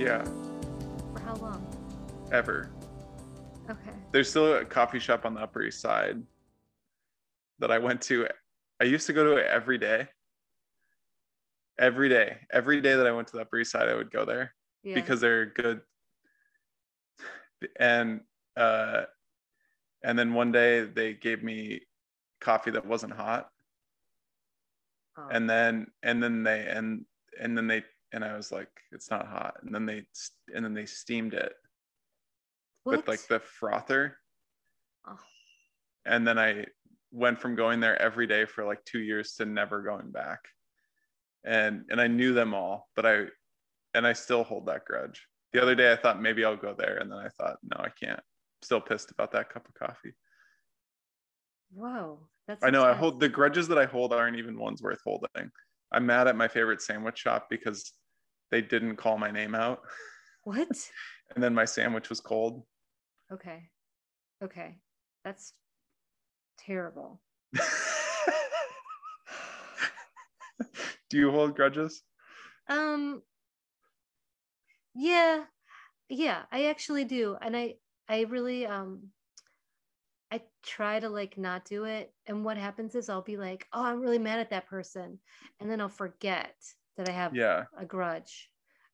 Yeah, For how long? ever. Okay. There's still a coffee shop on the Upper East Side that I went to. I used to go to it every day. Every day, every day that I went to the Upper East Side, I would go there Yeah. because they're good. And uh, and then one day they gave me coffee that wasn't hot, Oh. and then and then they and and then they and I was like, it's not hot, and then they and then they steamed it with like the frother. Oh. And then I went from going there every day for like two years to never going back. And and I knew them all, but I and I still hold that grudge. The other day I thought maybe I'll go there, and then I thought, no, I can't. Still pissed about that cup of coffee. Whoa. That's I know I hold the grudges that I hold aren't even ones worth holding. I'm mad at my favorite sandwich shop because they didn't call my name out. What? And then my sandwich was cold. Okay. Okay. That's terrible. Do you hold grudges? Um yeah. Yeah, I actually do. And I I really um I try to like not do it. And what happens is I'll be like, oh, I'm really mad at that person. And then I'll forget that I have Yeah. a grudge.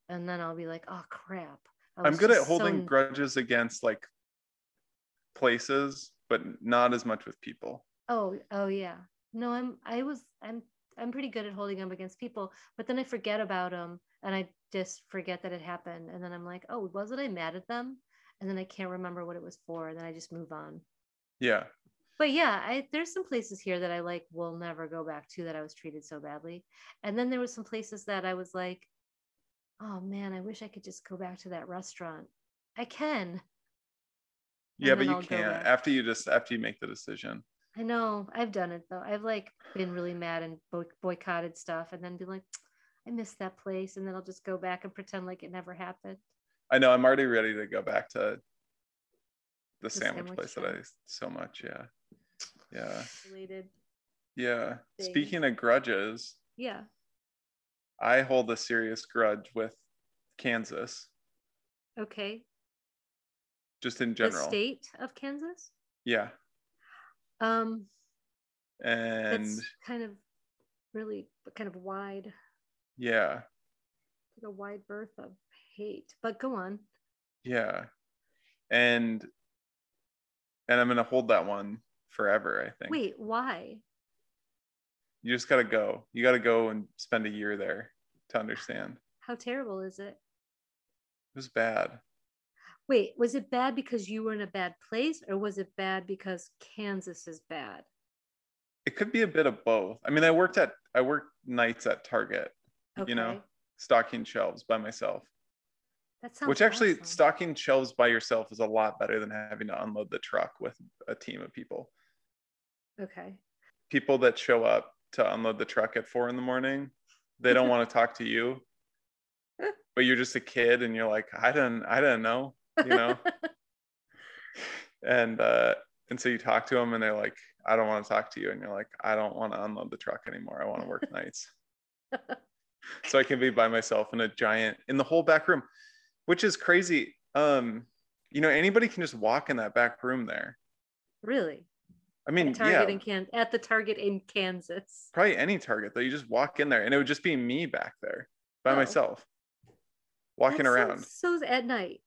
And then I'll be like, oh crap. I'm good at just so holding grudges against like places, but not as much with people. Oh, oh yeah. No, I'm I was I'm I'm pretty good at holding them against people, but then I forget about them and I just forget that it happened. And then I'm like, oh, wasn't I mad at them? And then I can't remember what it was for. And then I just move on. Yeah. But yeah, I there's some places here that I like will never go back to that I was treated so badly. And then there was some places that I was like, oh man, I wish I could just go back to that restaurant. I can. Yeah, but you I'll can't after you just after you make the decision. I know I've done it though. I've like been really mad and boy- boycotted stuff, and then be like, I miss that place, and then I'll just go back and pretend like it never happened. I know I'm already ready to go back to the, The sandwich, sandwich place that. I so much. Yeah. Yeah. Related, Yeah. Thing. Speaking of grudges, yeah. I hold a serious grudge with Kansas, Okay. just in The general. state of Kansas. Yeah. Um, And kind of really kind of wide, yeah. like a wide berth of hate. But go on. Yeah. And and I'm gonna hold that one forever, I think. Wait, why? You just gotta go. You gotta go and spend a year there to understand. How terrible is it? It was bad. Wait, was it bad because you were in a bad place, or was it bad because Kansas is bad? It could be a bit of both. I mean, I worked at I worked nights at Target, Okay. you know, stocking shelves by myself. That sounds Which actually awesome. stocking shelves by yourself is a lot better than having to unload the truck with a team of people. Okay. People that show up to unload the truck at four in the morning, they don't want to talk to you. But you're just a kid and you're like, I don't I don't know, you know? and uh and so you talk to them and they're like, I don't want to talk to you. And you're like, I don't want to unload the truck anymore. I want to work nights. so I can be by myself in a giant in the whole back room, which is crazy. Um, you know, anybody can just walk in that back room there. really? I mean, At Target yeah, in at the Target in Kansas. probably any Target though. You just walk in there and it would just be me back there by Oh. myself, walking That's so- around. So, at night.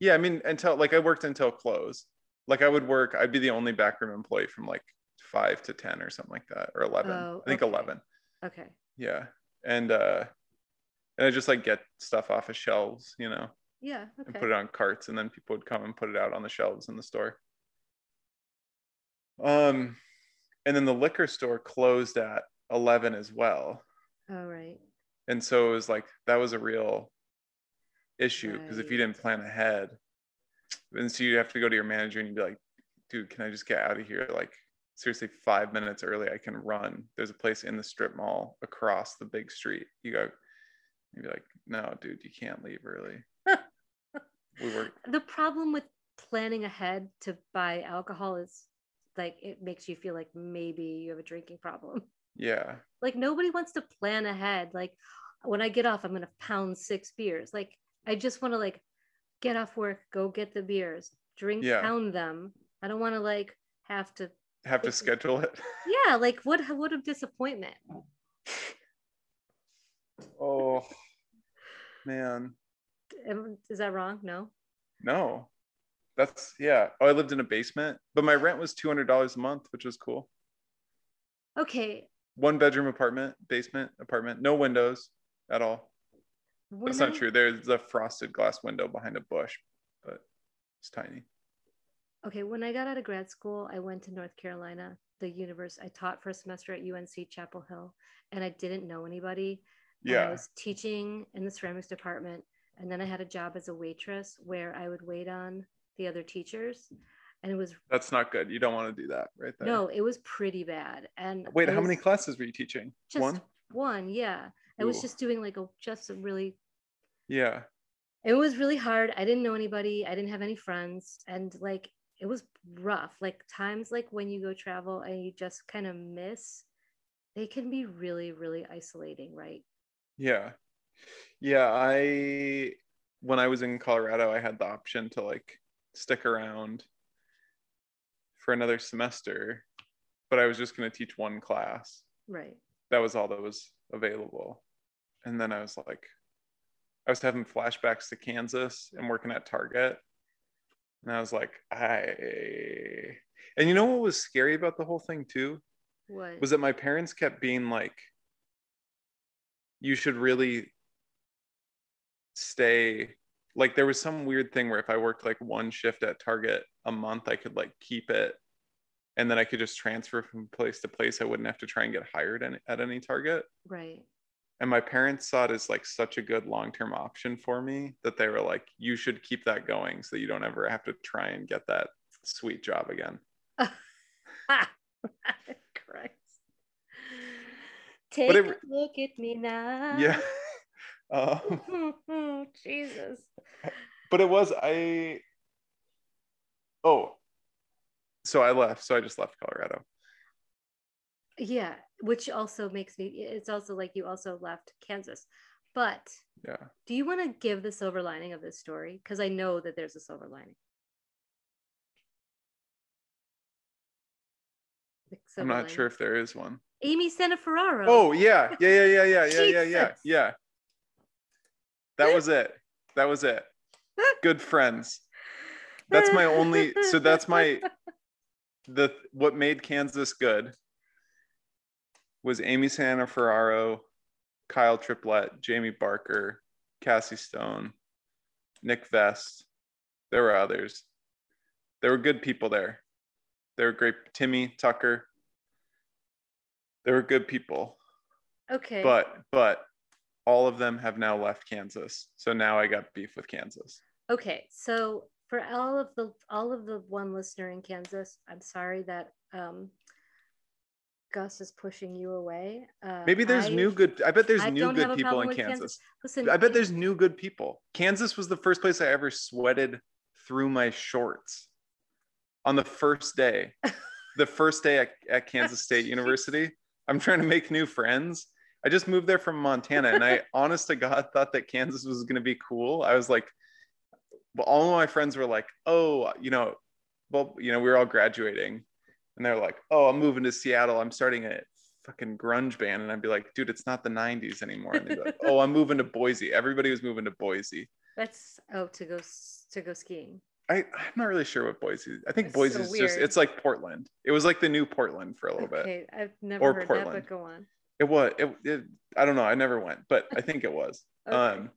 Yeah, I mean, until like I worked until close. Like I would work, I'd be the only backroom employee from like five to ten or something like that, or eleven. Oh, I think okay. eleven. Okay. Yeah, and uh, and I just like get stuff off of shelves, you know, Yeah. Okay. and put it on carts, and then people would come and put it out on the shelves in the store. Um, and then the liquor store closed at eleven as well, All right. and so it was like that was a real issue because if you didn't plan ahead and so you have to go to your manager and you'd be like dude can i just get out of here like seriously five minutes early i can run there's a place in the strip mall across the big street you go you'd be like no dude you can't leave early we were The problem with planning ahead to buy alcohol is like it makes you feel like maybe you have a drinking problem. yeah Like nobody wants to plan ahead. Like when I get off, I'm gonna pound six beers. Like I just want to like get off work, go get the beers, drink, Yeah. pound them. I don't want to like have to. Have to schedule it. Yeah, like what? What a disappointment. Oh man. Is that wrong? No. No. That's yeah. Oh, I lived in a basement, but my rent was two hundred dollars a month, which was cool. Okay. One bedroom apartment, basement apartment, no windows at all. when That's not true. There's a frosted glass window behind a bush, but it's tiny. Okay, when I got out of grad school, I went to North Carolina, the universe. I taught for a semester at UNC Chapel Hill, and I didn't know anybody. And I was teaching in the ceramics department, and then I had a job as a waitress where I would wait on the other teachers, and it was That's not good. You don't want to do that right there. no, it was pretty bad. And Wait, it how many classes were you teaching? Just One? One, yeah. I was just doing like a just a really Yeah. it was really hard. I didn't know anybody. I didn't have any friends. And like it was rough. Like times like when you go travel and you just kind of miss, they can be really, really isolating, right? Yeah. Yeah, I when I was in Colorado, I had the option to like stick around for another semester, but I was just going to teach one class. Right. That was all that was available. And then I was like I was having flashbacks to Kansas and working at Target. And I was like, I and you know what was scary about the whole thing too? What was that my parents kept being like you should really stay like there was some weird thing where if i worked like one shift at target a month i could like keep it and then i could just transfer from place to place i wouldn't have to try and get hired any, at any target right. and my parents saw it as like such a good long-term option for me that they were like you should keep that going so that you don't ever have to try and get that sweet job again. Take it- a look at me now. yeah um, Jesus. but it was I. Oh, so I left. So I just left Colorado. Yeah, which also makes me it's also like you also left Kansas. But Yeah. do you want to give the silver lining of this story? Because I know that there's a silver lining. I'm not lining. sure if there is one. Amy Santoferraro. Oh yeah, yeah, yeah, yeah, yeah, yeah, yeah, yeah, yeah. That was it. That was it. Good friends. That's my only. So that's my. The what made Kansas good was Amy Santoferraro, Kyle Triplett, Jamie Barker, Cassie Stone, Nick Vest. There were others. There were good people there. They were great. Timmy Tucker. There were good people, okay. but but all of them have now left Kansas. So now I got beef with Kansas. Okay, so for all of the all of the one listener in Kansas, I'm sorry that um, Gus is pushing you away. Uh, Maybe there's I- new good. I bet there's I new good people in with Kansas. Listen, I bet there's new good people. Kansas was the first place I ever sweated through my shorts on the first day. the first day at, at Kansas State University. I'm trying to make new friends. I just moved there from Montana and I honest to God thought that Kansas was going to be cool. I was like, well, all of my friends were like, oh, you know, well, you know, we were all graduating and they're like, oh, I'm moving to Seattle. I'm starting a fucking grunge band. And I'd be like, dude, it's not the 90s anymore. And they'd be like, oh, I'm moving to Boise. Everybody was moving to Boise. That's oh to go to go skiing. I, I'm not really sure what Boise. I think That's so Boise is just weird. it's like Portland. It was like the new Portland for a little bit. Okay, I've never Or heard that, Portland. but go on. It was it, it I don't know. I never went, but I think it was. Okay. Um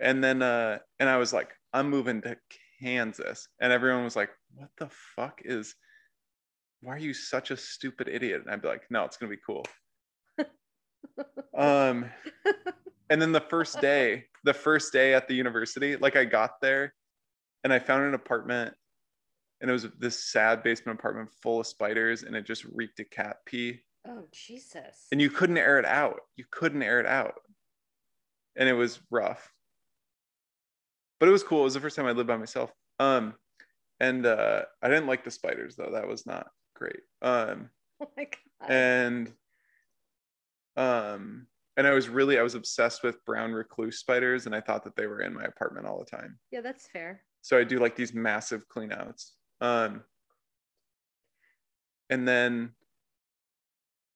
and then uh and I was like, I'm moving to Kansas. And everyone was like, What the fuck is why are you such a stupid idiot? And I'd be like, No, it's gonna be cool. Um and then the first day, the first day at the university, like I got there and I found an apartment and it was this sad basement apartment full of spiders and it just reeked of cat pee oh Jesus. and you couldn't air it out. You couldn't air it out. And it was rough. But it was cool. It was the first time I lived by myself. Um and uh I didn't like the spiders though. That was not great. Um oh my God. and um And I was really, I was obsessed with brown recluse spiders, and I thought that they were in my apartment all the time. Yeah, that's fair. So I do like these massive cleanouts. Um, and then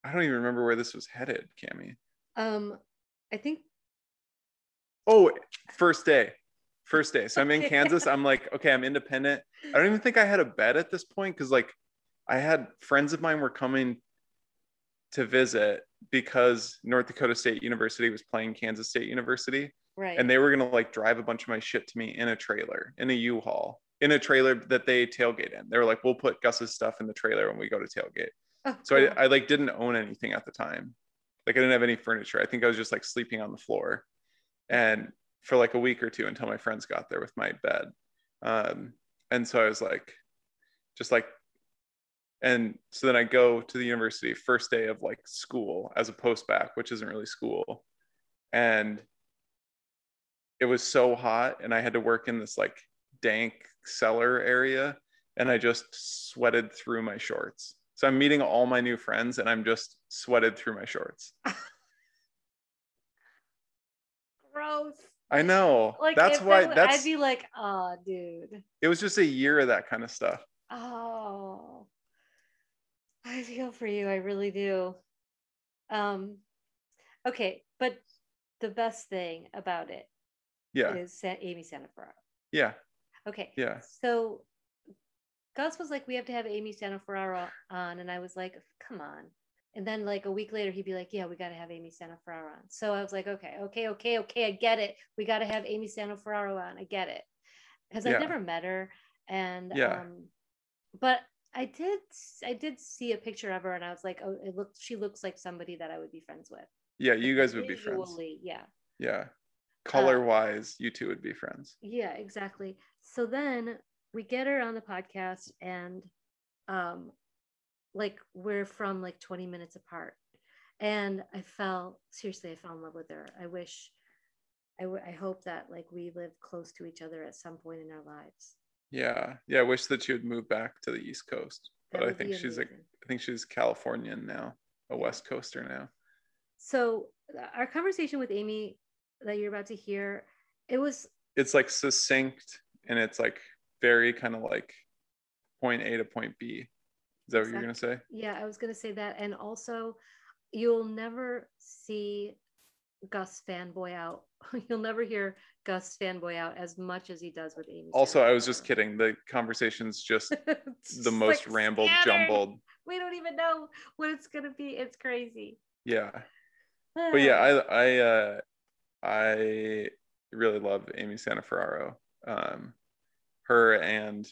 I don't even remember where this was headed, Cami. Um, I think Oh, first day. First day. So I'm in Kansas. I'm like, okay, I'm independent. I don't even think I had a bed at this point because, like, I had friends of mine were coming to visit because North Dakota State University was playing Kansas State University. Right. And they were going to like drive a bunch of my shit to me in a trailer, in a U Haul, in a trailer that they tailgate in. They were like, we'll put Gus's stuff in the trailer when we go to tailgate. Oh, So cool. I, I like didn't own anything at the time. Like I didn't have any furniture. I think I was just like sleeping on the floor. And for like a week or two until my friends got there with my bed. Um, and so I was like, just like, and so then I go to the university first day of like school as a post bac, which isn't really school. And it was so hot and I had to work in this like dank cellar area and I just sweated through my shorts. So I'm meeting all my new friends and I'm just sweated through my shorts. gross. I know. Like that's why that- that's I'd be like, oh, dude. it was just a year of that kind of stuff. Oh, I feel for you. I really do. Um, okay, but the best thing about it Yeah. is Amy Santoferraro. Yeah. Okay. Yeah. So Gus was like, we have to have Amy Santoferraro on. And I was like, come on. And then like a week later, he'd be like, yeah, we got to have Amy Santoferraro on. So I was like, okay, okay, okay, okay. I get it. We got to have Amy Santoferraro on. I get it. Because Yeah. I've never met her. And, Yeah. um, but I did, I did see a picture of her and I was like, oh, it looked, she looks like somebody that I would be friends with. Yeah. You guys would be friends. Yeah. Yeah. Color wise, you two would be friends. Yeah, exactly. So then we get her on the podcast and um like we're from like 20 minutes apart. And I fell seriously, I fell in love with her. I wish I, w- I hope that like we live close to each other at some point in our lives. Yeah. Yeah. I wish that she would move back to the East Coast. That But I think she's like amazing. I think she's Californian now, a West Coaster now. so uh, our conversation with Amy that you're about to hear, it was It's like succinct and it's like very kind of like point A to point B. Is that what you're gonna say? Yeah, I was gonna say that, and also, you'll never see Gus fanboy out. You'll never hear Gus fanboy out as much as he does with Amy. Also, I was just kidding. The conversation's just the most like, rambled, scattered. jumbled. We don't even know what it's gonna be. It's crazy. Yeah. But yeah, I I uh I really love Amy Santoferraro. Um her and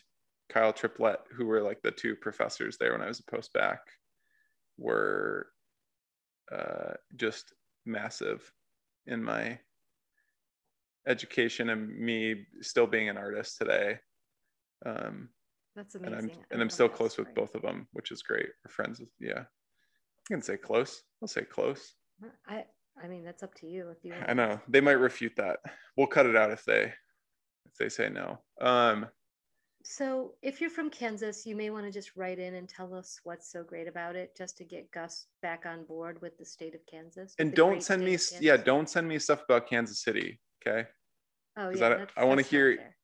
Kyle Triplett, who were like the two professors there when I was a post bac, were uh just massive in my education and me still being an artist today. Um that's and. I'm and I'm still close with both of them, which is great. We're friends with yeah. I can say close. I'll say close. I I mean that's up to you if you. I know they might refute that. We'll cut it out if they if they say no. Um, So if you're from Kansas, you may want to just write in and tell us what's so great about it, just to get Gus back on board with the state of Kansas. and don't send me yeah don't send me stuff about Kansas City, okay? Oh 'cause yeah, I- I wanna hear-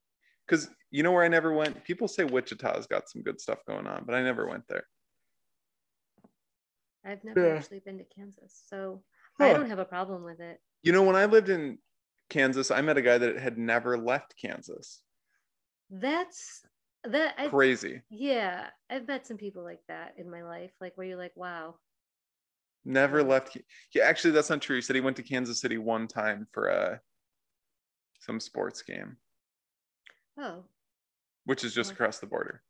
Because you know where I never went. People say Wichita's got some good stuff going on, but I never went there. I've never Yeah. actually been to Kansas, so I don't have a problem with it. You know, when I lived in Kansas, I met a guy that had never left Kansas. That's that. I, Crazy. yeah, I've met some people like that in my life, like where you're like, wow. Never left. Yeah, actually, that's not true. He said he went to Kansas City one time for uh, some sports game. Oh, which is just Oh. across the border.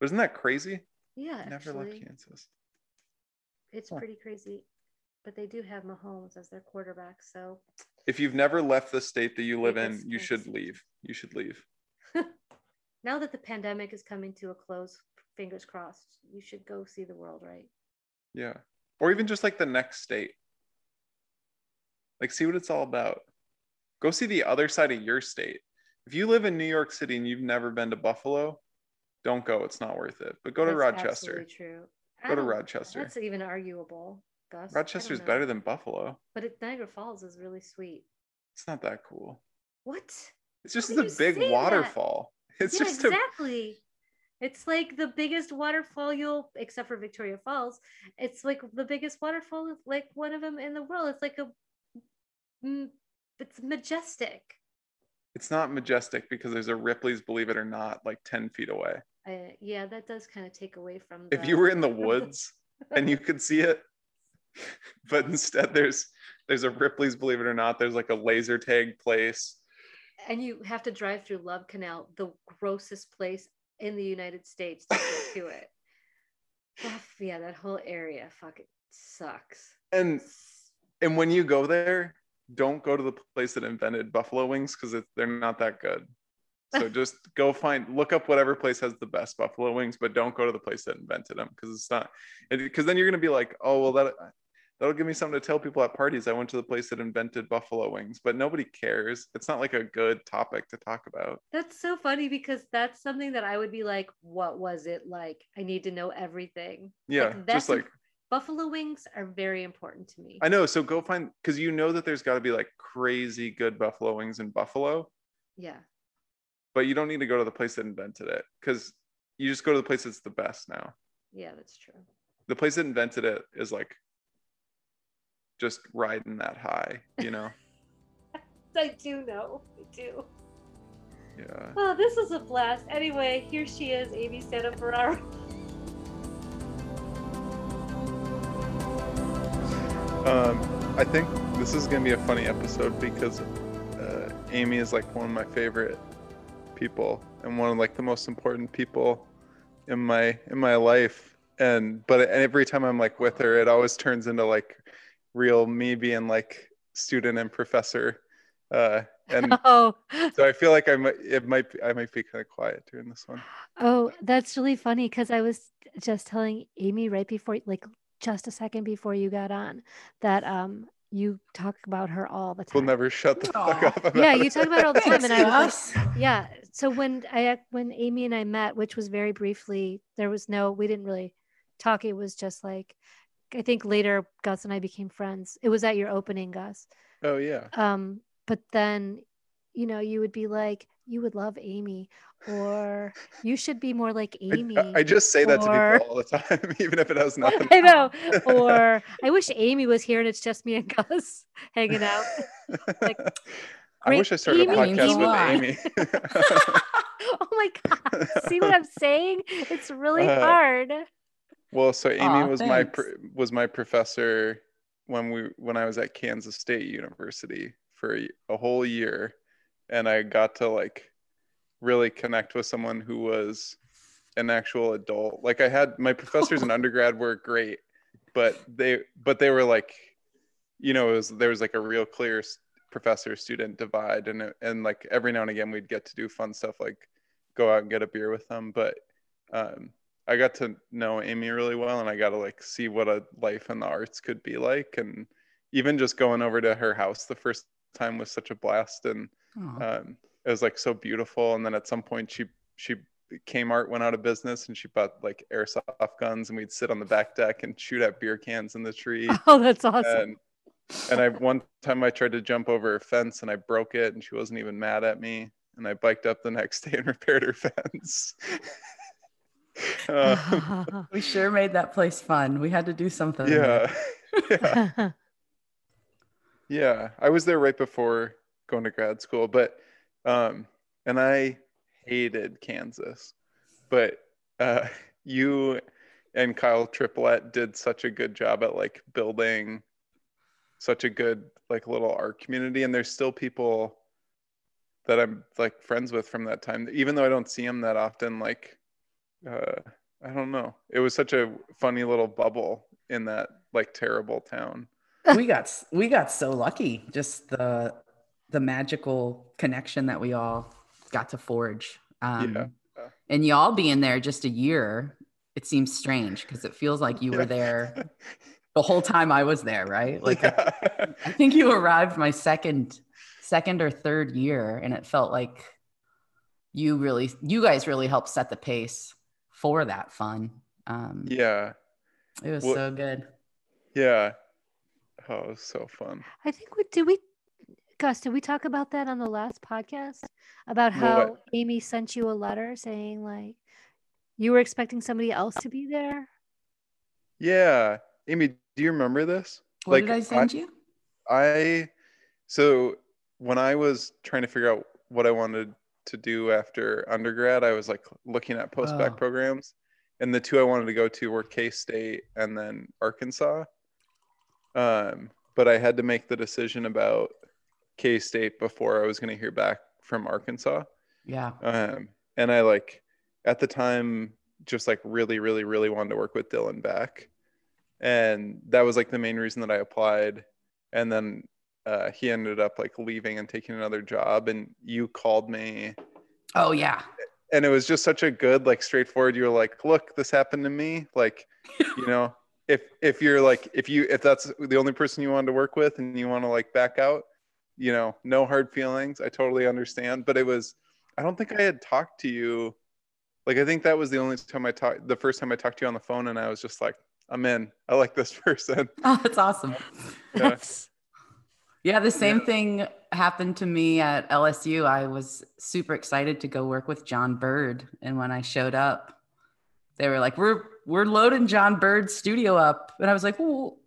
But isn't that crazy? yeah, Never actually, left Kansas. it's Huh. pretty crazy. But they do have Mahomes as their quarterback, so If you've never left the state that you live in, that's you should leave. You should leave. now that the pandemic is coming to a close, fingers crossed, you should go see the world, right? Yeah. Or even just like the next state. Like see what it's all about. Go see the other side of your state. If you live in New York City and you've never been to Buffalo, don't go. It's not worth it. But go to Rochester. absolutely True. Go to Rochester. That's even arguable. Gus? Rochester's better than Buffalo. But it, Niagara Falls is really sweet. It's not that cool. What? It's just a big say that? waterfall. It's yeah, just a exactly. It's like the biggest waterfall you'll, except for Victoria Falls. It's like the biggest waterfall, like one of them in the world. It's like a, it's majestic. it's not majestic because there's a Ripley's Believe It or Not like 10 feet away. Uh, yeah, that does kind of take away from. If you were in the woods and you could see it, but instead there's there's a Ripley's Believe It or Not, there's like a laser tag place. and you have to drive through Love Canal, the grossest place in the United States to get to it. Oh, yeah, that whole area fucking sucks. And and when you go there, don't go to the place that invented buffalo wings because they're not that good. So just go find look up whatever place has the best buffalo wings, but don't go to the place that invented them because it's not because then you're gonna be like, oh well that that'll give me something to tell people at parties. I went to the place that invented buffalo wings, but nobody cares. It's not like a good topic to talk about. That's so funny because that's something that I would be like, what was it like? I need to know everything. Yeah, Like, that's just like Buffalo wings are very important to me. I know. So go find because you know that there's got to be like crazy good buffalo wings in Buffalo, yeah. But you don't need to go to the place that invented it because you just go to the place that's the best now. Yeah, that's true. The place that invented it is like just riding that high, you know? I do know. I do. yeah. Oh, this was a blast. Anyway, here she is, Amy Santoferraro. Um, I think this is gonna be a funny episode because uh, Amy is like one of my favorite people and one of like the most important people in my in my life. And but every time I'm like with her, it always turns into like real me being like student and professor. Uh, and Oh, so I feel like I might it might be, I might be kind of quiet during this one. oh, that's really funny because I was just telling Amy right before, like just a second before you got on, that um you talk about her all the time. We'll never shut the fuck Aw. up yeah, you talk about it all the time, and I was like, yeah. So when I when Amy and I met, which was very briefly, there was no, we didn't really talk. It was just like, I think later Gus and I became friends. It was at your opening, Gus. oh yeah. Um, but then, you know, you would be like, you would love Amy, or you should be more like Amy. I, I just say that to people all the time, even if it has nothing. I know. Or I wish Amy was here and it's just me and Gus hanging out. like, I wish I started a podcast Amy. with Amy. oh my god! See what I'm saying? It's really Uh, hard. well, so Amy Aw, was my pr- was my professor when we when I was at Kansas State University for a, a whole year, and I got to like really connect with someone who was an actual adult. Like I had my professors in undergrad were great, but they but they were like, you know, it was there was like a real clear professor student divide, and it- and like every now and again we'd get to do fun stuff like go out and get a beer with them, but um, I got to know Amy really well, and I got to like see what a life in the arts could be like, and even just going over to her house the first time was such a blast, and. Um, it was like so beautiful. And then at some point, she she Kmart went out of business, and she bought like airsoft guns, and we'd sit on the back deck and shoot at beer cans in the tree. Oh, that's awesome. and and I one time I tried to jump over a fence and I broke it, and she wasn't even mad at me. And I biked up the next day and repaired her fence. Um, we sure made that place fun. We had to do something. yeah, yeah, yeah. I was there right before going to grad school, but um, and I hated Kansas, but uh, you and Kyle Triplett did such a good job at like building such a good like little art community, and there's still people that I'm like friends with from that time, even though I don't see them that often. Like, uh, I don't know. It was such a funny little bubble in that like terrible town. we got we got so lucky. Just the the magical connection that we all got to forge. Um, Yeah. And y'all being there just a year, it seems strange because it feels like you were there the whole time I was there, right? Like Yeah. I think you arrived my second second or third year and it felt like you really you guys really helped set the pace for that fun. Um yeah. it was Well- so good. Yeah. Oh, it was so fun. I think we did we Gus, did we talk about that on the last podcast? About how What? Amy sent you a letter saying like you were expecting somebody else to be there? Yeah. Amy, do you remember this? What Like, did I send you? I so when I was trying to figure out what I wanted to do after undergrad, I was like looking at post bac Oh. programs, and the two I wanted to go to were K State and then Arkansas. Um, but I had to make the decision about K State before I was going to hear back from Arkansas. Yeah. Um, and I like at the time just like really, really, really wanted to work with Dylan Beck. And that was like the main reason that I applied. And then uh, he ended up like leaving and taking another job. And you called me. Oh yeah. And it was just such a good, like straightforward. You were like, look, this happened to me. Like, you know, if if you're like if you if that's the only person you wanted to work with and you want to like back out, you know, no hard feelings. I totally understand. But it was I don't think I had talked to you. Like I think that was the only time I talked the first time I talked to you on the phone and I was just like, I'm in. I like this person. Oh, that's awesome. Yeah. Yeah, the same Yeah. thing happened to me at LSU. I was super excited to go work with John Bird, and when I showed up, they were like, "We're we're loading John Bird's studio up," and I was like, well,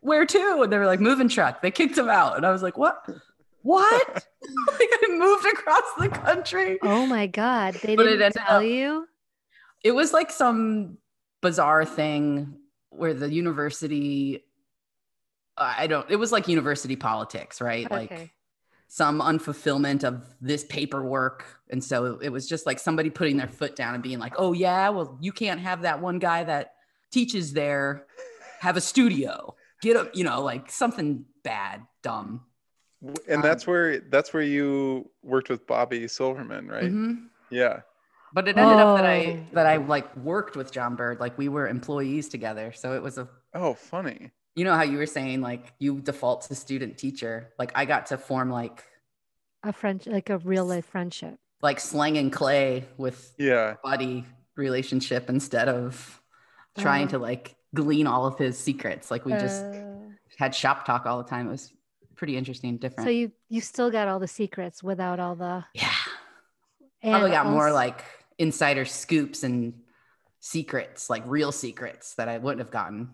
"Where to?" And they were like, "Moving truck." They kicked him out, and I was like, "What? What?" like I moved across the country. oh my god. They But didn't tell up- you? It was like some bizarre thing where the university. I don't. It was like university politics, right? Like some unfulfillment of this paperwork. And so it was just like somebody putting their foot down and being like, oh, yeah, well, you can't have that one guy that teaches there have a studio. Get up, you know, like something bad, dumb. And Um, that's where that's where you worked with Bobby Silverman, right? Mhm. Yeah. But it ended up that I Oh. that I like worked with John Bird, like we were employees together. So it was a Oh, funny. you know how you were saying like you default to student teacher. Like I got to form like A friend like a real life friendship. like slang and clay with Yeah. buddy relationship instead of trying Oh. to like glean all of his secrets. Like we just Uh, had shop talk all the time. It was pretty interesting, different. so you you still got all the secrets without all the yeah, probably got more like insider scoops and secrets, like real secrets that I wouldn't have gotten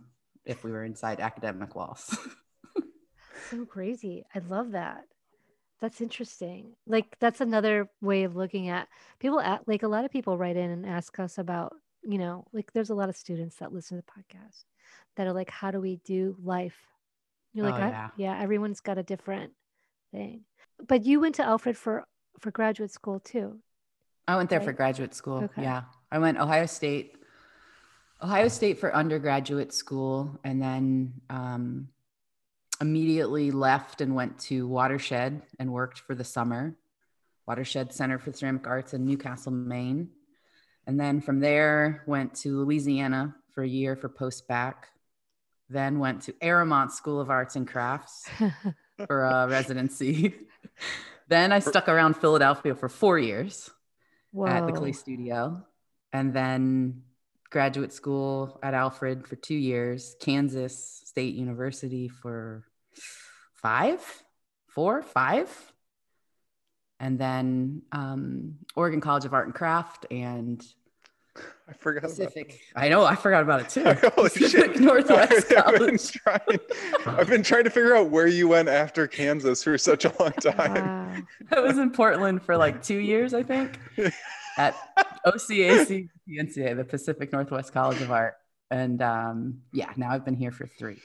if we were inside academic walls. so crazy. I love that. That's interesting. Like that's another way of looking at people at like a lot of people write in and ask us about, you know, like there's a lot of students that listen to the podcast that are like, how do we do life? You're like, Oh, yeah. yeah, everyone's got a different thing. But you went to Alfred for for graduate school too. I went there for graduate school. Okay. Yeah. I went Ohio State, Ohio State for undergraduate school, and then um, immediately left and went to Watershed and worked for the summer, Watershed Center for Ceramic Arts in Newcastle, Maine. And then from there, went to Louisiana for a year for post bac. Then went to Arrowmont School of Arts and Crafts for a residency. then I stuck around Philadelphia for four years at the Clay Studio, and then graduate school at Alfred for two years, Kansas State University for five, four, five, and then um, Oregon College of Art and Craft and I forgot about Pacific. I know, I forgot about it too. Holy Pacific shit. Northwest I've been, trying, I've been trying to figure out where you went after Kansas for such a long time. Wow. I was in Portland for like two years, I think, at OCAC PNCA, the Pacific Northwest College of Art. And um, yeah, now I've been here for three.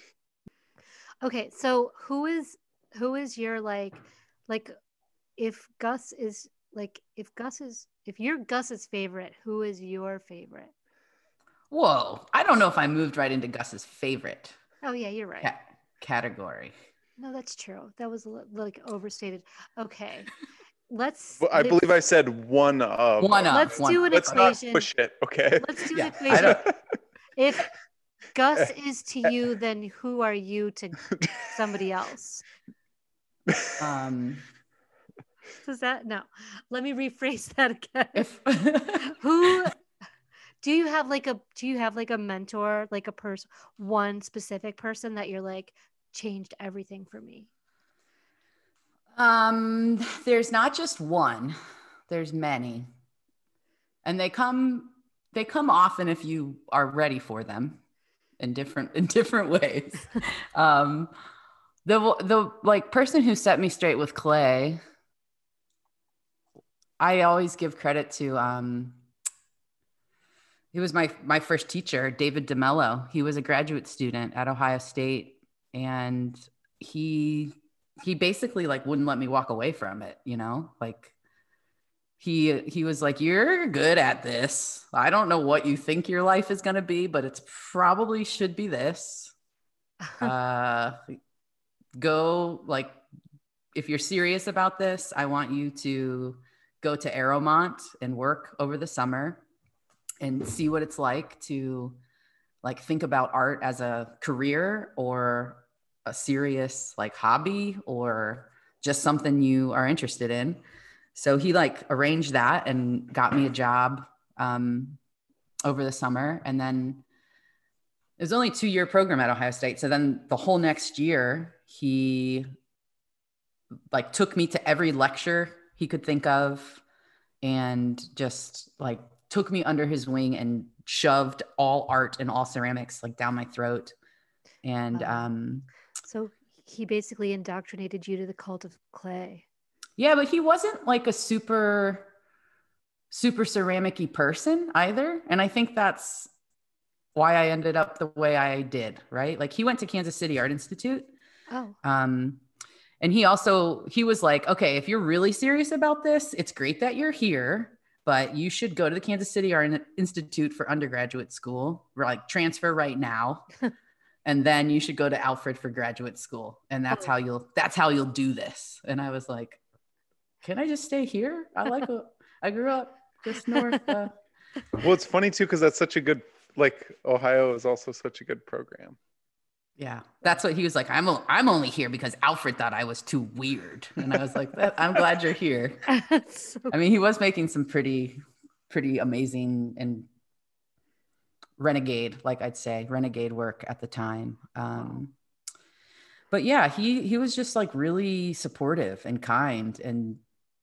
Okay, so who is who is your like like if Gus is like if Gus is if you're Gus's favorite, who is your favorite? Whoa, I don't know if I moved right into Gus's favorite Oh yeah, you're right. ca- category. No, that's true. That was like overstated. Okay. Let's Well, I believe I said one of. One of. let's one do of. an Let's not equation. push it, okay? Let's do Yeah, an I equation. If Gus is to you, then who are you to somebody else? Um, Does that no? Let me rephrase that again. if who do you have like a do you have like a mentor, like a person, one specific person that you're like changed everything for me? Um, there's not just one. There's many. And they come they come often if you are ready for them in different in different ways. um the the like person who set me straight with clay I always give credit to um he was my my first teacher, David DeMello. He was a graduate student at Ohio State and he he basically like wouldn't let me walk away from it, you know? Like he he was like you're good at this. I don't know what you think your life is going to be, but it's probably should be this. uh go like if you're serious about this, I want you to go to Arrowmont and work over the summer and see what it's like to like think about art as a career or a serious like hobby or just something you are interested in. So he like arranged that and got me a job um, over the summer. And then it was only two year program at Ohio State. So then the whole next year, he like took me to every lecture he could think of and just like took me under his wing and shoved all art and all ceramics like down my throat. And Wow. um, So he basically indoctrinated you to the cult of clay. yeah, but he wasn't like a super, super ceramic-y person either. And I think that's why I ended up the way I did, right? Like he went to Kansas City Art Institute. Oh, Um, and he also he was like, okay, if you're really serious about this, it's great that you're here, but you should go to the Kansas City Art Institute for undergraduate school, or like transfer right now, and then you should go to Alfred for graduate school, and that's Oh. how you'll that's how you'll do this. And I was like, can I just stay here? I like what I grew up just north. Uh, Well, it's funny too because that's such a good like Ohio is also such a good program. Yeah, that's what he was like. I'm o- I'm only here because Alfred thought I was too weird, and I was like, I'm glad you're here. So I mean, he was making some pretty, pretty amazing and renegade, like I'd say, renegade work at the time. Um, but yeah, he he was just like really supportive and kind, and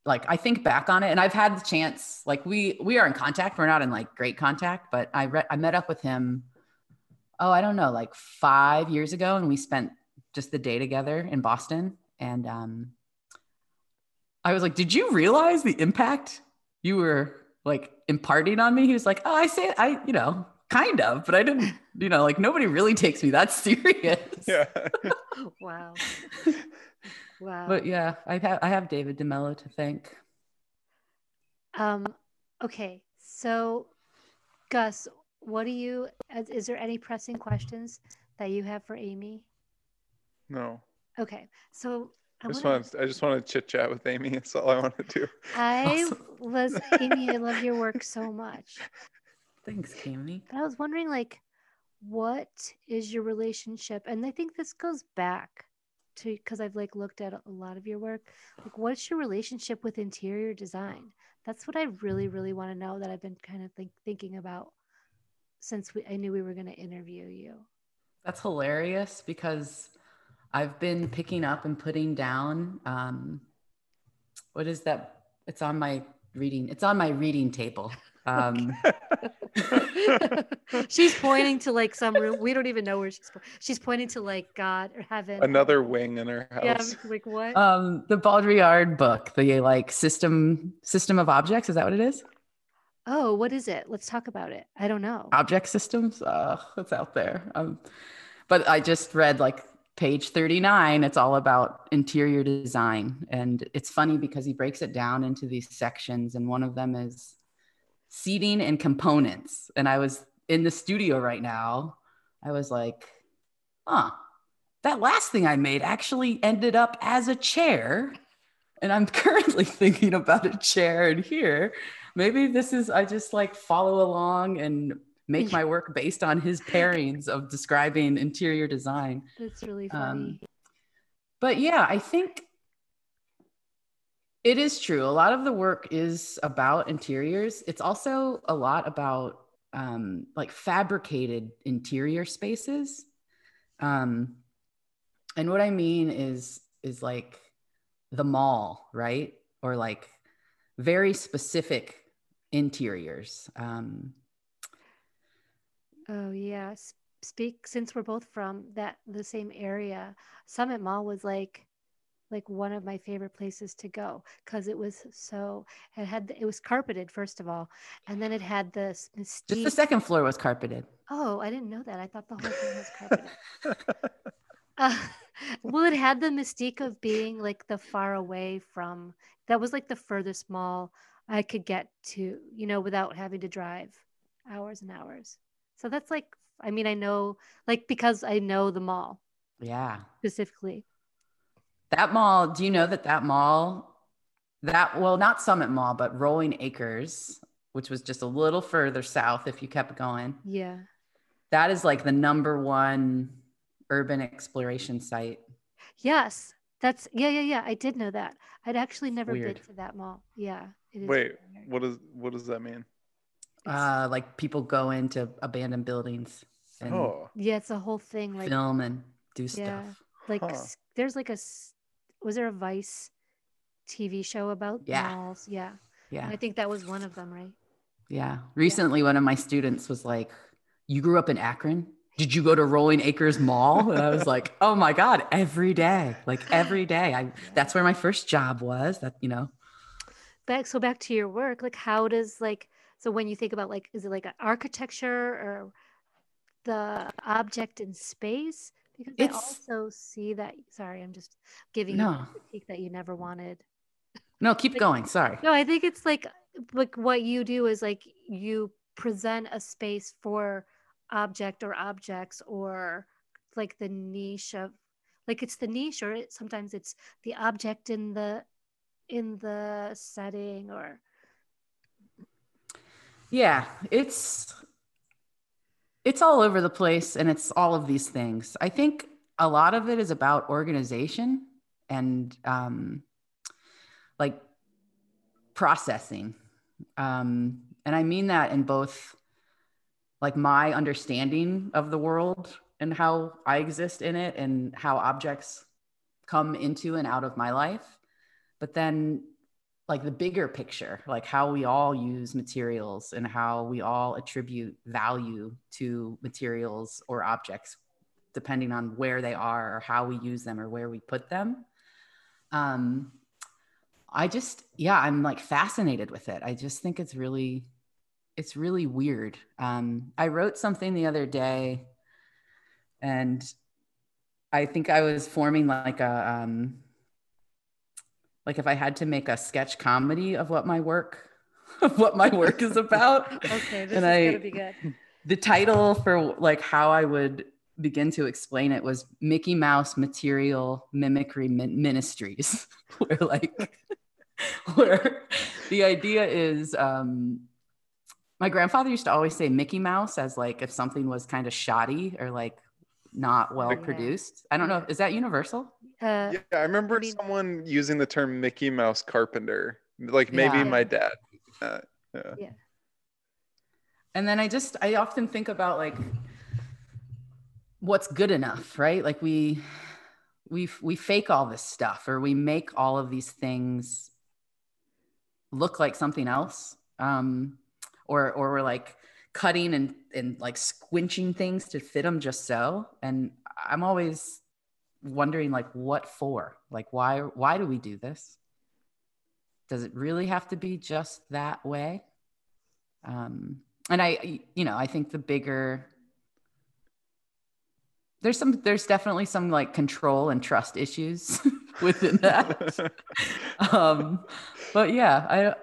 like I think back on it, and I've had the chance. Like we we are in contact. We're not in like great contact, but I re- I met up with him. Oh, I don't know, like five years ago, and we spent just the day together in Boston, and um, I was like, "Did you realize the impact you were like imparting on me?" He was like, "Oh, I say, I, you know, kind of, but I didn't, you know, like nobody really takes me that serious." Yeah. wow. Wow. But yeah, I have I have David DeMello to thank. Um, okay, so Gus, what do you? Is, is there any pressing questions that you have for Amy? no. Okay, so I I just want to, I just want to chit chat with Amy. That's all I want to do. I Awesome. was Amy. I love your work so much, Thanks, Cami. but I was wondering, like, what is your relationship? And I think this goes back to because I've like looked at a lot of your work. Like, what's your relationship with interior design? That's what I really, really want to know. That I've been kind of think, thinking about since we, I knew we were going to interview you. That's hilarious because I've been picking up and putting down. Um, what is that? It's on my reading. It's on my reading table. Um, she's pointing to like some room. We don't even know where she's. po- She's pointing to like God or heaven. Another wing in her house. I'm like what? um, the Baudrillard book, the like system system of objects. Is that what it is? Oh, what is it? Let's talk about it. I don't know. Object systems. Uh, it's out there. Um, but I just read like page 39 it's all about interior design and it's funny because he breaks it down into these sections and one of them is seating and components and i was in the studio right now i was like huh that last thing i made actually ended up as a chair and i'm currently thinking about a chair in here maybe this is i just like follow along and make my work based on his pairings of describing interior design That's really funny. um, but yeah, I think it is true. A lot of the work is about interiors. It's also a lot about um, like fabricated interior spaces. Um, and what I mean is is like the mall, right? Or like very specific interiors. Um, Oh yeah. Speak since we're both from that the same area. Summit Mall was like like one of my favorite places to go because it was so it had it was carpeted first of all, and then it had this just the second floor was carpeted. Oh, I didn't know that. I thought the whole thing was carpeted. Uh, well, it had the mystique of being like the far away from that was like the furthest mall I could get to, you know, without having to drive hours and hours. So that's like, I mean, I know, like, because I know the mall Yeah. specifically. That mall, do you know that that mall, that, well, not Summit Mall, but Rolling Acres, which was just a little further south if you kept going, Yeah. that is like the number one urban exploration site. Yes. That's, yeah, yeah, yeah. I did know that. I'd actually never Weird. been to that mall. Yeah. It is Wait, weird. what does what does that mean? Uh, like people go into abandoned buildings and Oh, yeah, it's a whole thing. Like, film and do stuff. Like Huh. there's like a was there a vice tv show about Yeah. malls yeah Yeah. i think that was one of them right Yeah. Recently, one of my students was like, You grew up in Akron? Did you go to Rolling Acres Mall? And I was like, Oh my God, every day. Like every day. I that's where my first job was. That, you know. Back so back to your work like how does like so when you think about like is it like an architecture or the object in space because i also see that sorry i'm just giving you No. a critique that you never wanted No, keep Like- going. Sorry. no i think it's like like what you do is like you present a space for object or objects or like the niche of like it's the niche or it, sometimes it's the object in the in the setting or Yeah, it's it's all over the place and it's all of these things. I think a lot of it is about organization and um like processing. Um and I mean that in both like my understanding of the world and how I exist in it and how objects come into and out of my life. But then like the bigger picture, like how we all use materials and how we all attribute value to materials or objects, depending on where they are or how we use them or where we put them. Um, I just, yeah, I'm like fascinated with it. I just think it's really, it's really weird. Um, I wrote something the other day and I think I was forming like a, um, like if I had to make a sketch comedy of what my work of what my work is about. okay this And is I- gonna be good The title for like how I would begin to explain it was Mickey Mouse Material Mimicry Min- Ministries, where like where the idea is um my grandfather used to always say Mickey Mouse as like if something was kind of shoddy or like not well produced. I don't know. Is that universal? Uh yeah. I remember mean- someone using the term Mickey Mouse carpenter. Like maybe Yeah. my dad. Uh, yeah. and then i just i often think about like what's good enough right like we we we fake all this stuff or we make all of these things look like something else um or or we're like cutting and and like squinching things to fit them just so and i'm always wondering like what for? Like why why do we do this? Does it really have to be just that way? Um and i you know i think the bigger there's some there's definitely some like control and trust issues within that. Um but yeah i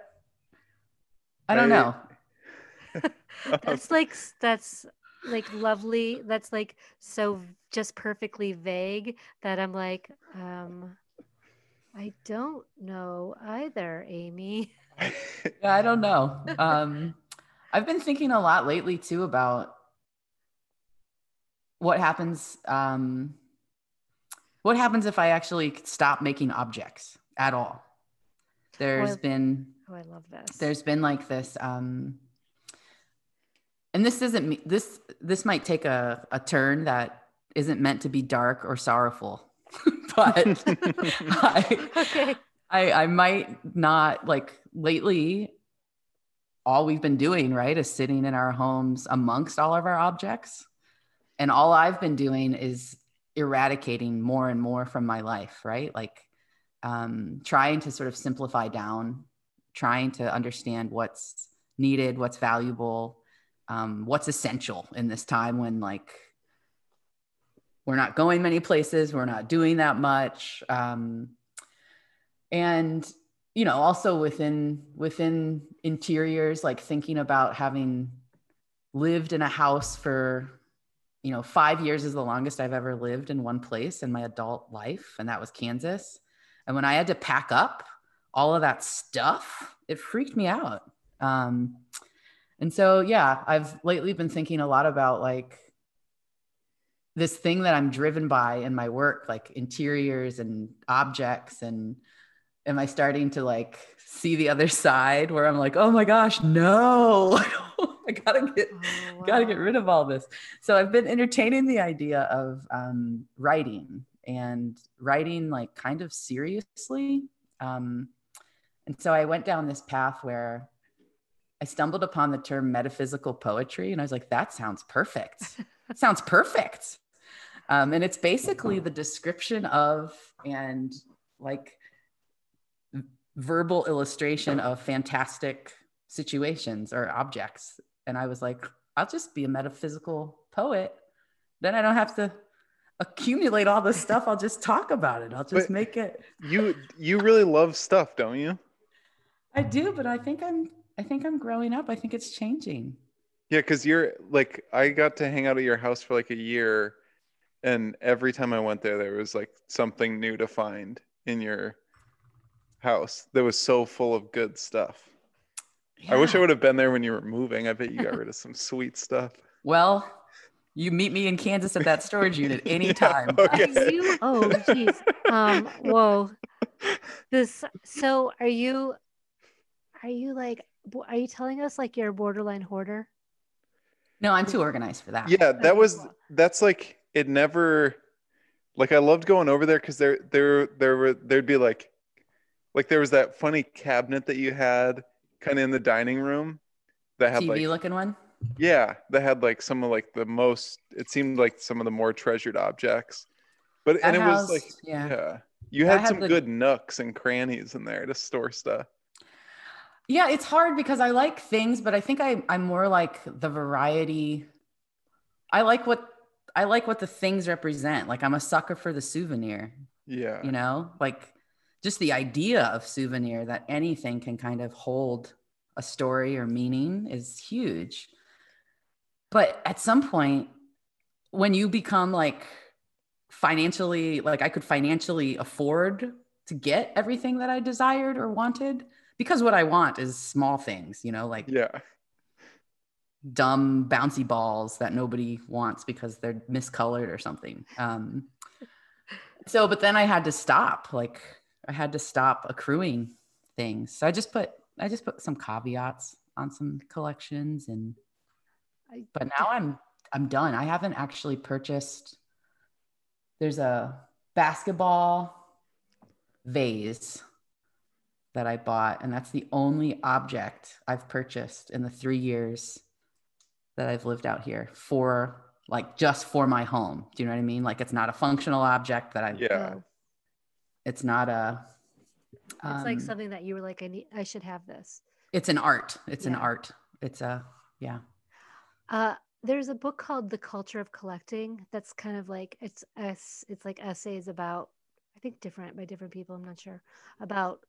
i don't I- know. That's like that's like lovely. That's like so v- just perfectly vague that i'm like um i don't know either amy. Yeah i don't know. Um i've been thinking a lot lately too about what happens um what happens if i actually stop making objects at all? There's I- been oh i love this. there's been like this um and this isn't me this this might take a, a turn that isn't meant to be dark or sorrowful but I, okay. I i might not like lately all we've been doing right is sitting in our homes amongst all of our objects and all i've been doing is eradicating more and more from my life right like um, trying to sort of simplify down trying to understand what's needed what's valuable um, what's essential in this time when like we're not going many places we're not doing that much um, and you know also within within interiors like thinking about having lived in a house for you know 5 years is the longest I've ever lived in one place in my adult life and that was Kansas. And when I had to pack up all of that stuff it freaked me out. Um, and so yeah I've lately been thinking a lot about like this thing that I'm driven by in my work, like interiors and objects. And am I starting to like see the other side where I'm like, oh my gosh, no, I gotta get, oh, wow. gotta get rid of all this. So I've been entertaining the idea of um, writing and writing like kind of seriously. Um, and so I went down this path where I stumbled upon the term metaphysical poetry and I was like, that sounds perfect. sounds perfect. Um, and it's basically the description of and like verbal illustration of fantastic situations or objects. And I was like, I'll just be a metaphysical poet. Then I don't have to accumulate all this stuff. I'll just talk about it. I'll just but make it. You you really love stuff, don't you? I do, but I think I'm I think I'm growing up. I think it's changing. Yeah, because you're like I got to hang out at your house for like a year and every time I went there, there was like something new to find in your house that was so full of good stuff. Yeah. I wish I would have been there when you were moving. I bet you got rid of some sweet stuff. Well, you meet me in Kansas at that storage unit anytime. yeah, okay. you, oh, geez. Um, whoa. This. So, are you? Are you like? Are you telling us like you're a borderline hoarder? No, I'm too organized for that. Yeah, that was. That's like it never like I loved going over there because there there there were there'd be like like there was that funny cabinet that you had kind of in the dining room that had TV like looking one. Yeah, that had like some of like the most. It seemed like some of the more treasured objects, but that and it house, was like yeah, yeah. you had, had some the, good nooks and crannies in there to store stuff. Yeah, it's hard because I like things, but I think I I'm more like the variety. I like what I like what the things represent. Like I'm a sucker for the souvenir. Yeah. You know, like just the idea of souvenir that anything can kind of hold a story or meaning is huge. But at some point, when you become like financially, like I could financially afford to get everything that I desired or wanted, because what I want is small things, you know, like yeah dumb bouncy balls that nobody wants because they're miscolored or something. Um, so, but then I had to stop. Like, I had to stop accruing things. So I just put I just put some caveats on some collections, and but now I'm I'm done. I haven't actually purchased. There's a basketball vase that I bought, and that's the only object I've purchased in the three years that I've lived out here for like just for my home. Do you know what I mean? Like it's not a functional object that I yeah. It's not a um, it's like um, something that you were like, I need I should have this. It's an art. It's yeah. an art. It's a yeah. Uh there's a book called The Culture of Collecting that's kind of like it's it's like essays about I think different by different people, I'm not sure, about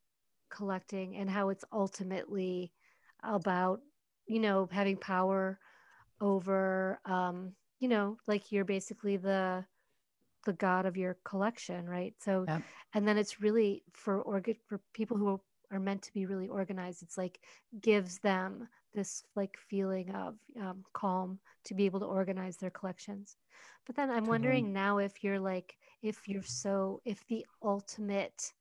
collecting and how it's ultimately about, you know, having power over um you know like you're basically the the god of your collection right so yeah. and then it's really for organ for people who are meant to be really organized it's like gives them this like feeling of um, calm to be able to organize their collections but then i'm totally. wondering now if you're like if you're so if the ultimate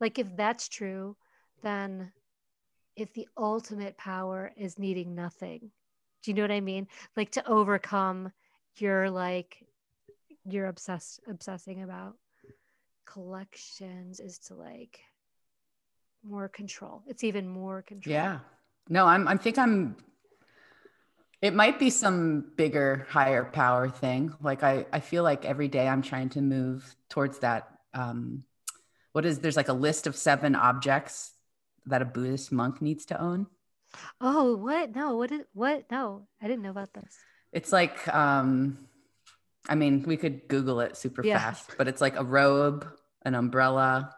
like if that's true then if the ultimate power is needing nothing Do you know what I mean? Like to overcome your like you're obsessed obsessing about collections is to like more control. It's even more control. Yeah. No, I'm I think I'm it might be some bigger, higher power thing. Like I, I feel like every day I'm trying to move towards that. Um, what is there's like a list of seven objects that a Buddhist monk needs to own. Oh, what? No, what is what? No, I didn't know about this. It's like um I mean, we could Google it super Yeah. fast, but it's like a robe, an umbrella.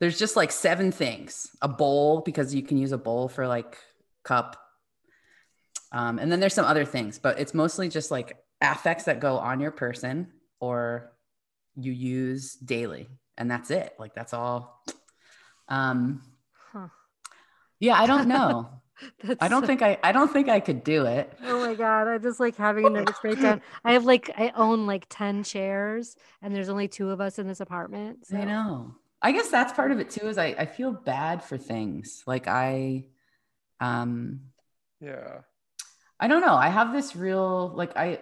There's just like seven things. A bowl, because you can use a bowl for like cup. Um, and then there's some other things, but it's mostly just like affects that go on your person or you use daily. And that's it. Like that's all. Um. Yeah, I don't know. That's I don't so- think I I don't think I could do it. Oh my god, I just like having a nervous breakdown. I have like I own like 10 chairs and there's only two of us in this apartment. So I know. I guess that's part of it too. Is I I feel bad for things. Like I, um, Yeah. I don't know. I have this real like I,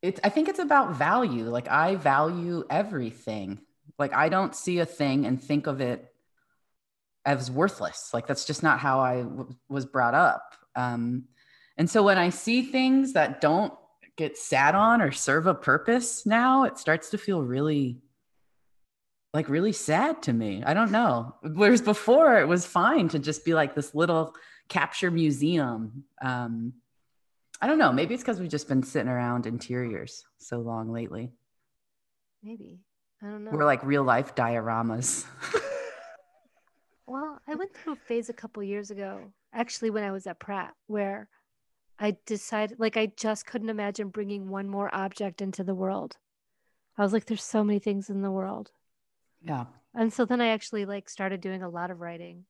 it's I think it's about value. Like I value everything. Like I don't see a thing and think of it as worthless. Like that's just not how I w- was brought up. Um, and so when I see things that don't get sat on or serve a purpose now, it starts to feel really like really sad to me. I don't know. Whereas before it was fine to just be like this little capture museum. Um, I don't know. Maybe it's because we've just been sitting around interiors so long lately. maybe. I don't know. We're like real life dioramas. Well, I went through a phase a couple years ago, actually, when I was at Pratt, where I decided, like, I just couldn't imagine bringing one more object into the world. I was like, there's so many things in the world. yeah. And so then I actually like started doing a lot of writing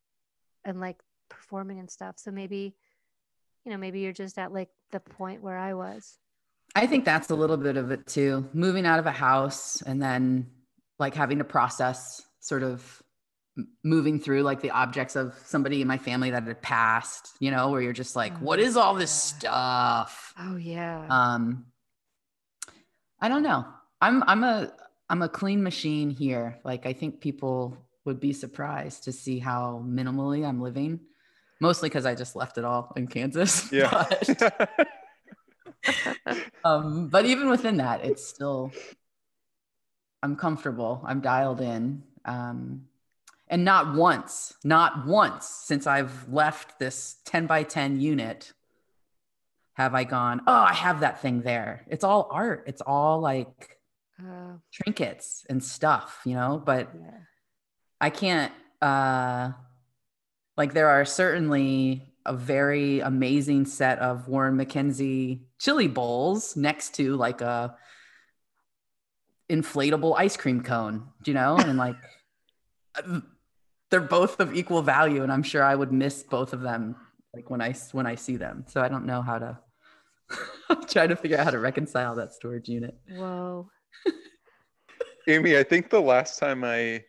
and like performing and stuff. So maybe, you know, maybe you're just at like the point where I was. I think that's a little bit of it too. Moving out of a house and then like having to process sort of moving through like the objects of somebody in my family that had passed, you know, where you're just like, Oh, what is all this yeah. stuff? Oh, yeah. Um I don't know. I'm I'm a I'm a clean machine here. Like I think people would be surprised to see how minimally I'm living. Mostly because I just left it all in Kansas. Yeah. But- um, but even within that, it's still I'm comfortable. I'm dialed in. Um, and not once, not once since I've left this 10 by 10 unit have I gone, oh, I have that thing there. It's all art. It's all like Uh, trinkets and stuff, you know, but yeah. I can't uh like there are certainly a very amazing set of Warren MacKenzie chili bowls next to like a inflatable ice cream cone, you know? And like they're both of equal value and I'm sure I would miss both of them like when I when I see them. So I don't know how to I'm to figure out how to reconcile that storage unit. Whoa. Amy, I think the last time I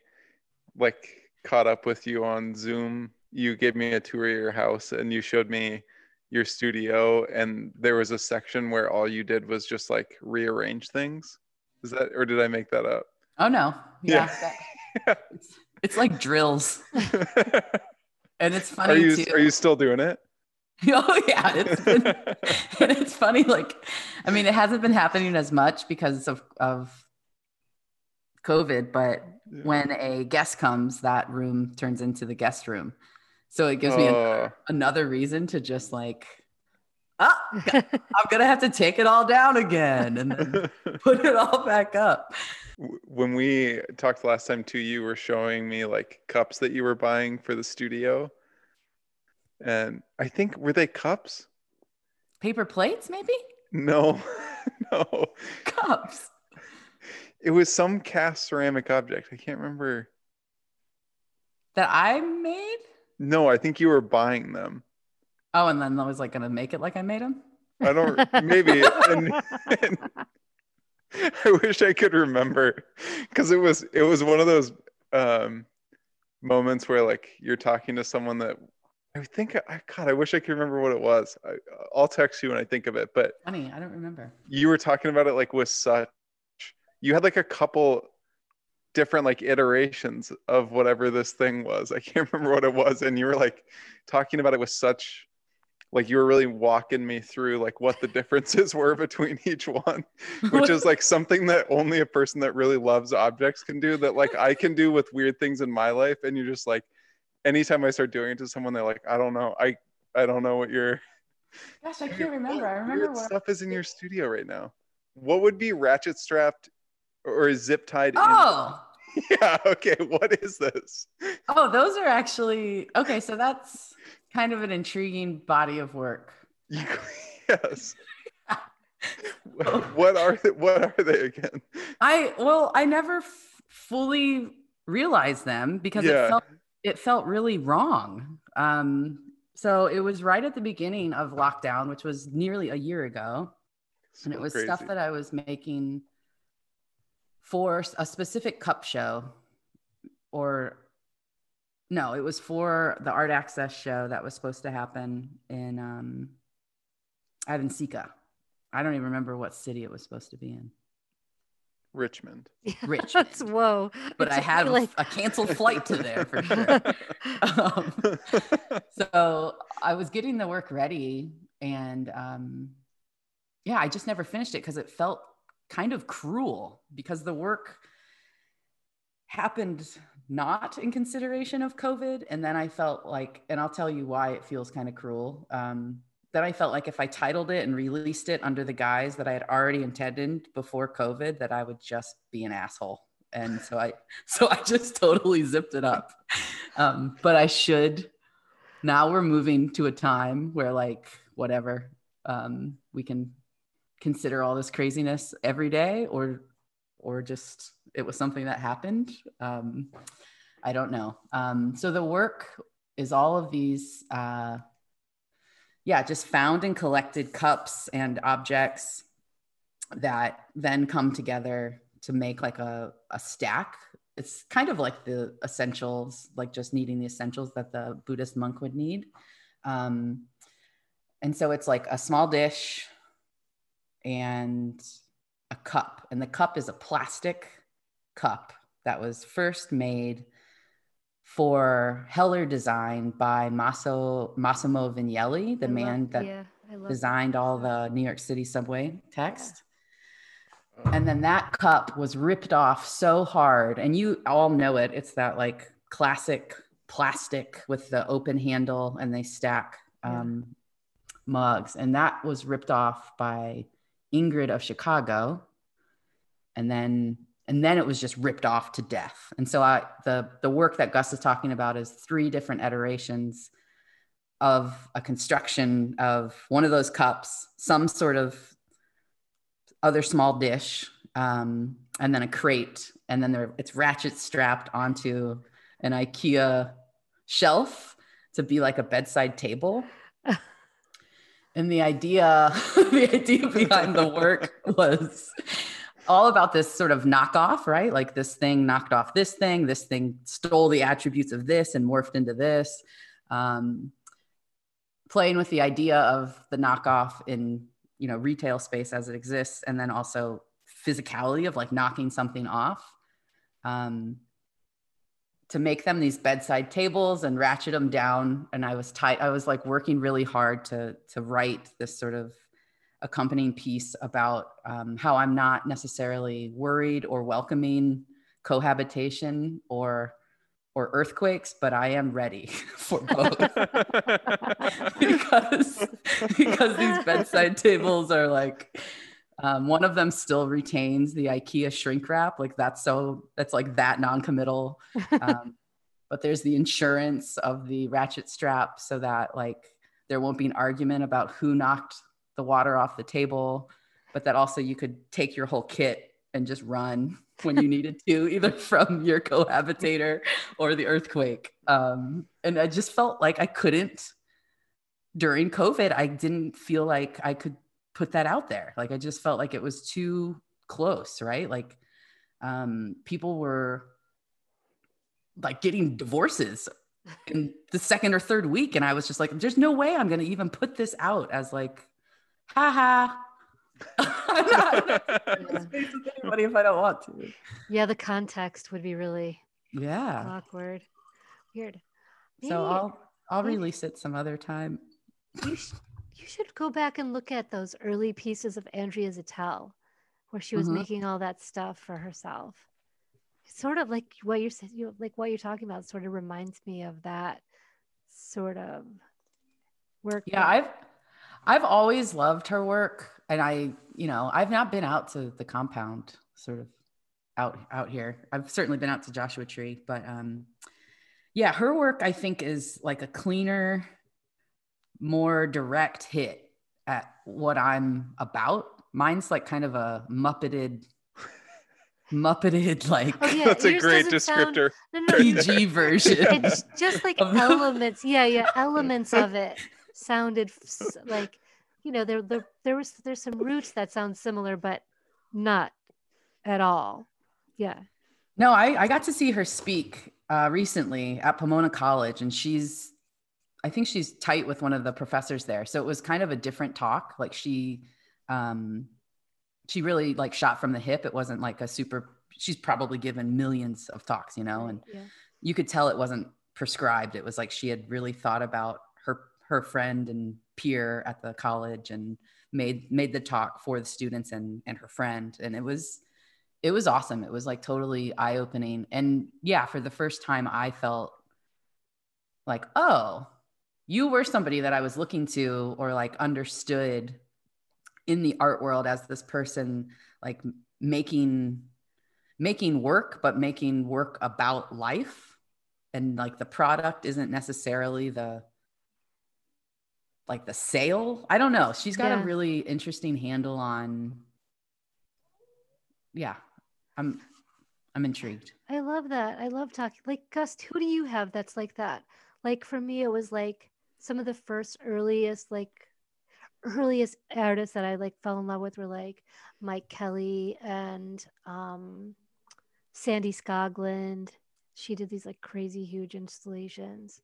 like caught up with you on Zoom, you gave me a tour of your house and you showed me your studio and there was a section where all you did was just like rearrange things. Is that or did I make that up? Oh no. Yeah. Yeah. that- it's, like drills. And it's funny are you too. are you still doing it? oh yeah, it's been, and it's funny. Like, I mean, it hasn't been happening as much because of of COVID, but Yeah. when a guest comes, that room turns into the guest room. So it gives me an- Oh, another reason to just like, ah, I'm gonna have to take it all down again and then put it all back up. when we talked last time too, you were showing me like cups that you were buying for the studio. And I think were they cups? Paper plates, maybe No, no. cups. It was some cast ceramic object. I can't remember. that I made. No, I think you were buying them. Oh, and then I was like gonna make it like I made them. I don't maybe and, and I wish I could remember because it was it was one of those um moments where like you're talking to someone that I think I God, I wish I could remember what it was. I, I'll text you when I think of it. But Funny, I don't remember. you were talking about it like with such. You had like a couple different like iterations of whatever this thing was. I can't remember what it was, and you were like talking about it with such like you were really walking me through like what the differences were between each one which is like something that only a person that really loves objects can do that like i can do with weird things in my life and you're just like anytime i start doing it to someone they're like i don't know i i don't know what your Gosh, I can't remember. I remember what. stuff is in your studio right now what would be ratchet strapped or zip tied Oh, in yeah okay what is this oh, those are actually okay. So that's kind of an intriguing body of work. Yes what are they, what are they again I well, I never f- fully realized them because Yeah. it felt it felt really wrong. Um, so it was right at the beginning of lockdown, which was nearly a year ago, and it was crazy. stuff that I was making for a specific cup show, or no, it was for the Art Access show that was supposed to happen in um, NCECA. I don't even remember what city it was supposed to be in. richmond Yeah, Rich That's whoa. but It I took had me, a- a canceled flight to there for sure. Um, so I was getting the work ready, and um, yeah, I just never finished it because it felt kind of cruel because the work happened not in consideration of COVID, and then I felt like, and I'll tell you why it feels kind of cruel. Um, then I felt like if I titled it and released it under the guise that I had already intended before COVID, that I would just be an asshole. And so I, so I just totally zipped it up. Um, but I should. Now we're moving to a time where, like, whatever, um, we can consider all this craziness every day, or, or just it was something that happened. Um, I don't know. Um, so the work is all of these. Uh, yeah, just found and collected cups and objects that then come together to make like a, a stack. It's kind of like the essentials, like just needing the essentials that the Buddhist monk would need. Um, and so it's like a small dish and a cup. And the cup is a plastic cup that was first made for Heller design by Masso, Massimo Vignelli, the I love- man that yeah, love designed all the New York City subway text. Oh. And then that cup was ripped off so hard. And you all know it. It's that like classic plastic with the open handle and they stack Yeah. um, mugs. And that was ripped off by Ingrid of Chicago. And then and then it was just ripped off to death. And so I the the work that Gus is talking about is three different iterations of a construction of one of those cups, some sort of other small dish, um, and then a crate, and then there, it's ratchet strapped onto an IKEA shelf to be like a bedside table. and the idea, the idea behind the work was all about this sort of knockoff, right? Like this thing knocked off this thing, this thing stole the attributes of this and morphed into this. Um, playing with the idea of the knockoff in you know retail space as it exists and then also physicality of like knocking something off um, to make them these bedside tables and ratchet them down. And i was tight i was like working really hard to to write this sort of accompanying piece about um, how i'm not necessarily worried or welcoming cohabitation or or earthquakes but i am ready for both. Because because these bedside tables are like um, one of them still retains the IKEA shrink wrap. Like that's so that's like that non-committal. Um, but there's the insurance of the ratchet strap so that like there won't be an argument about who knocked the water off the table, but that also you could take your whole kit and just run when you needed to, either from your cohabitator or the earthquake. Um, and I just felt like I couldn't during COVID, I didn't feel like I could put that out there. Like I just felt like it was too close, right? Like um, people were like getting divorces in the second or third week. And I was just like, there's no way I'm going to even put this out as like, haha. I'm not Yeah. space with anybody if I don't want to. Yeah, the context would be really Yeah. awkward. Weird. So I'll I'll release it some other time. You, should go back and look at those early pieces of Andrea Zittel, where she was Mhm. making all that stuff for herself. It's sort of like what you're saying, you like what you're talking about. Sort of reminds me of that sort of work. Yeah, I've I've always loved her work, and I, you know, I've not been out to the compound, sort of out out here. I've certainly been out to Joshua Tree, but um, yeah, her work I think is like a cleaner, more direct hit at what I'm about. Mine's like kind of a muppeted, muppeted like Oh, yeah, That's a great doesn't sound- descriptor. no, no, PG version. it's just like elements yeah yeah elements of it sounded s- like you know there there there was there's some roots that sound similar but not at all yeah No, I, I got to see her speak uh, recently at Pomona College, and she's, I think she's tight with one of the professors there. So it was kind of a different talk. Like she, um, she really like shot from the hip. It wasn't like a super. She's probably given millions of talks, you know, and yeah you could tell it wasn't prescribed. It was like she had really thought about her her friend and peer at the college and made made the talk for the students and and her friend, and it was it was awesome. It was like totally eye opening, and yeah, for the first time, I felt like, oh, you were somebody that I was looking to or like understood in the art world as this person like making making work but making work about life. And like the product isn't necessarily the like the sale. I don't know. She's got Yeah. a really interesting handle on yeah i'm i'm intrigued. I love that. I love talking like gus who do you have that's like that? Like for me it was like some of the first earliest like earliest artists that i like fell in love with were like mike kelley and um sandy skoglund she did these like crazy huge installations.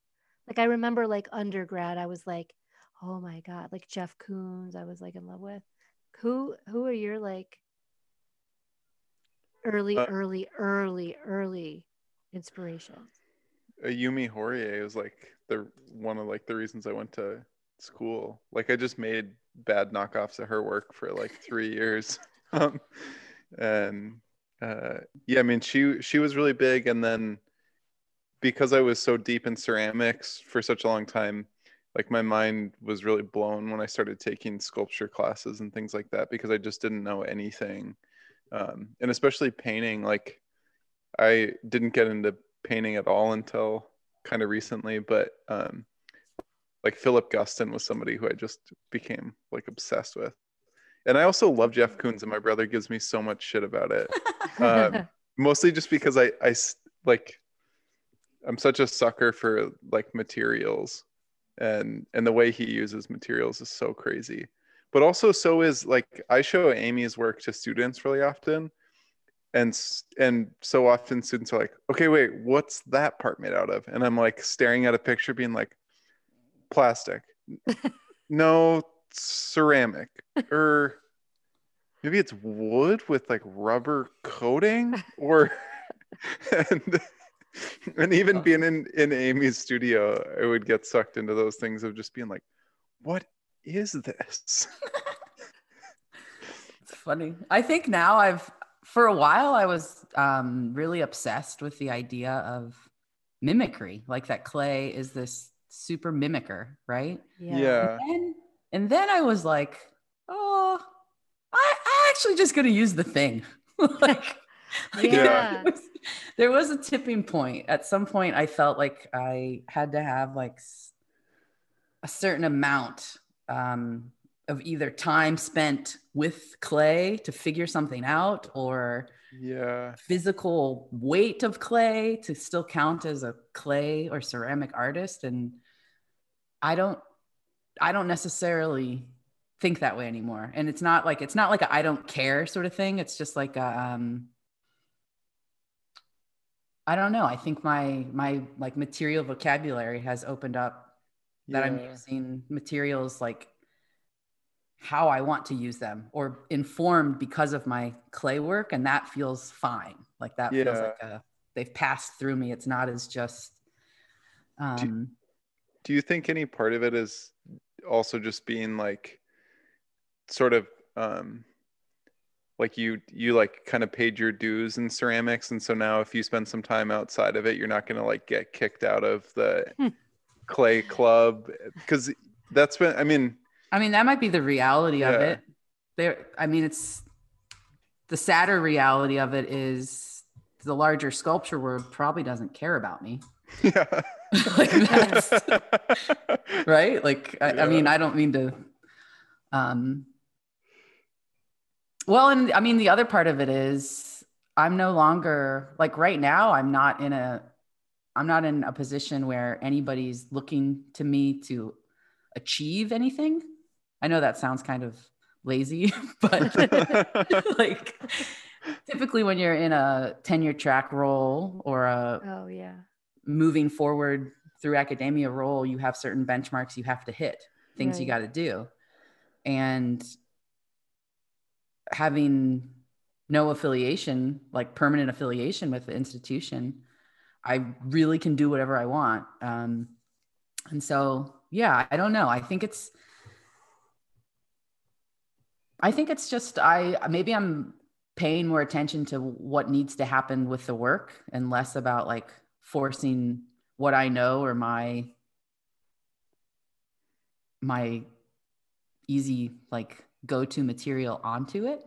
Like i remember like undergrad i was like oh my god like jeff koons i was like in love with. Who who are your like early Uh, early early early inspirations Yumi Horie was like the one of like the reasons I went to school. Like I just made bad knockoffs of her work for like three years, um, and uh, yeah, I mean she she was really big, and then because I was so deep in ceramics for such a long time, like my mind was really blown when I started taking sculpture classes and things like that because I just didn't know anything, um, and especially painting. Like I didn't get into painting at all until kind of recently, but um, like Philip Guston was somebody who I just became like obsessed with. And I also love Jeff Koons, and my brother gives me so much shit about it. Um, mostly just because I, I like, I'm such a sucker for like materials, and and the way he uses materials is so crazy. But also, so is like I show Amy's work to students really often, and and so often students are like okay wait what's that part made out of? And i'm like staring at a picture being like plastic. No ceramic. Or maybe it's wood with like rubber coating or and and even being in in amy's studio i would get sucked into those things of just being like what is this? It's funny. I think now I've, for a while, I was um, really obsessed with the idea of mimicry, like that clay is this super mimicker, right? yeah, And then, and then I was like, oh, I, I actually just gonna use the thing. like, like, Yeah. there, was, there was a tipping point. At some point, I felt like I had to have like a certain amount um, of either time spent with clay to figure something out or yeah. physical weight of clay to still count as a clay or ceramic artist. And i don't i don't necessarily think that way anymore. And it's not like it's not like I i don't care sort of thing. It's just like a, um I don't know. I think my my like material vocabulary has opened up that I'm using materials like how I want to use them or informed because of my clay work and that feels fine. Like that feels like a they've passed through me. It's not as just um Do you think any part of it is also just being like sort of um like you you like kind of paid your dues in ceramics and so now if you spend some time outside of it you're not going to like get kicked out of the Hmm. clay club cuz that's been I mean I mean, that might be the reality of it. There, I mean, it's the sadder reality of it is the larger sculpture world probably doesn't care about me, yeah like that's right. Like, I, I mean, I don't mean to. Um. Well, and I mean, the other part of it is I'm no longer like right now. I'm not in a. I'm not in a position where anybody's looking to me to achieve anything. I know that sounds kind of lazy, but like typically when you're in a tenure track role or a Oh yeah. moving forward through academia role, you have certain benchmarks you have to hit, things you got to do. And having no affiliation, like permanent affiliation with the institution, I really can do whatever I want. Um, and so, yeah, I don't know. I think it's, I think it's just, I maybe I'm paying more attention to what needs to happen with the work and less about like forcing what I know or my, my easy like go-to material onto it.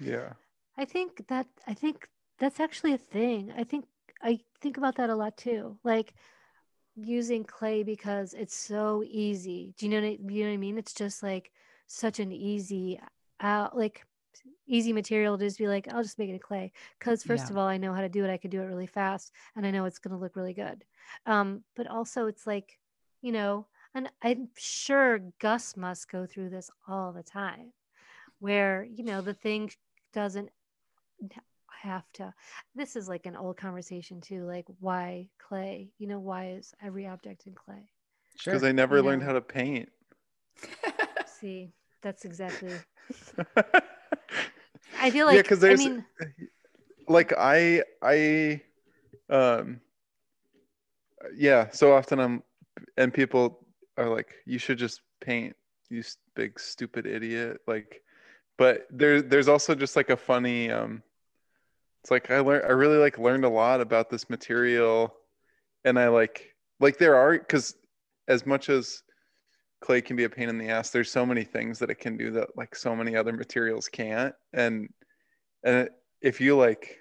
yeah I think that I think that's actually a thing. I think I think about that a lot too. Like using clay because it's so easy. Do you know what I, you know what I mean? It's just like such an easy uh, like easy material to just be like, I'll just make it in clay. Because first Yeah. of all, I know how to do it. I could do it really fast, and I know it's going to look really good. Um, but also, it's like, you know, and I'm sure Gus must go through this all the time, where you know the thing doesn't have to. This is like an old conversation too. Like why clay? You know, why is every object in clay? Sure. cuz I never You learned know. how to paint See, that's exactly. I feel like. yeah I there's mean, like i i um yeah so often i'm and people are like you should just paint you big stupid idiot like but there there's also just like a funny um it's like i learned i really like learned a lot about this material and i like like there are because as much as clay can be a pain in the ass. There's so many things that it can do that like so many other materials can't. And and if you like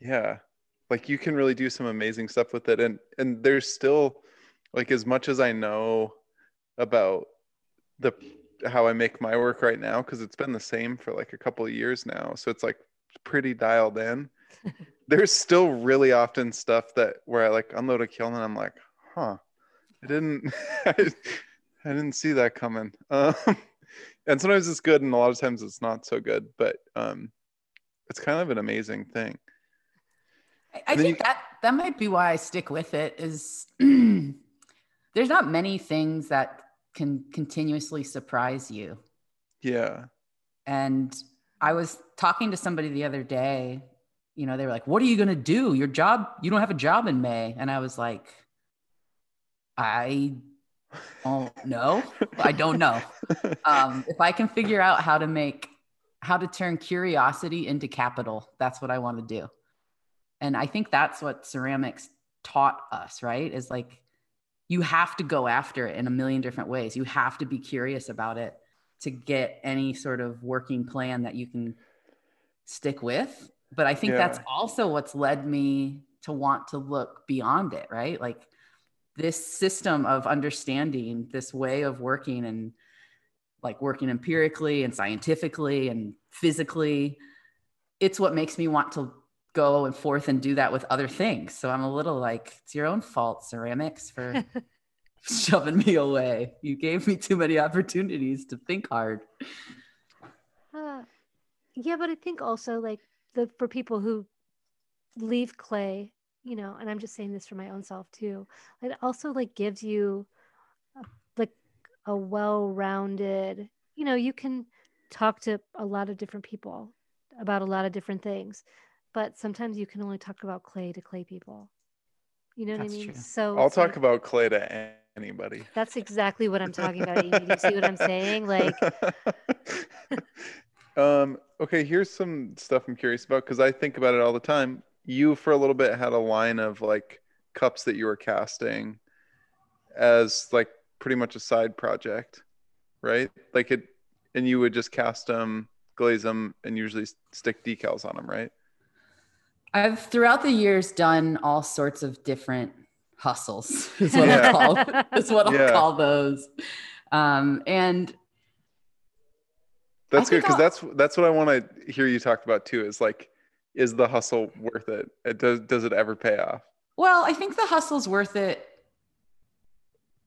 yeah like you can really do some amazing stuff with it. And and there's still like as much as i know about the how i make my work right now because it's been the same for like a couple of years now so it's like pretty dialed in there's still really often stuff that where i like unload a kiln and i'm like huh i didn't i didn't see that coming um, and sometimes it's good and a lot of times it's not so good but um it's kind of an amazing thing I, I think you- that that might be why I stick with it. Is there's not many things that can continuously surprise you. yeah And I was talking to somebody the other day. You know, they were like, "What are you gonna do? Your job? You don't have a job in May." And I was like, "I don't know. I don't know. Um, if I can figure out how to make, how to turn curiosity into capital, that's what I want to do." And I think that's what ceramics taught us, right? Is like you have to go after it in a million different ways. You have to be curious about it to get any sort of working plan that you can stick with. But I think that's also what's led me to want to look beyond it, right? Like this system of understanding, this way of working and like working empirically and scientifically and physically, it's what makes me want to go and forth and do that with other things. So I'm a little like, it's your own fault, ceramics, for shoving me away. You gave me too many opportunities to think hard. Uh, yeah, but I think also like the for people who leave clay you know and i'm just saying this for my own self too it also like gives you a, like a well-rounded you know you can talk to a lot of different people about a lot of different things but sometimes you can only talk about clay to clay people you know what That's i mean true. so I'll it's talk like- about clay to anybody. that's exactly what i'm talking about Amy. do you see what i'm saying like um, okay, here's some stuff I'm curious about because I think about it all the time. You, for a little bit, had a line of like cups that you were casting as like pretty much a side project, right? Like it, and you would just cast them, glaze them, and usually stick decals on them, right? I've throughout the years done all sorts of different hustles. Is what Yeah. I'll call is what I'll call those. Um, and That's good because that's that's what I want to hear you talk about too. Is like, is the hustle worth it? it does does it ever pay off? well, I think the hustle's worth it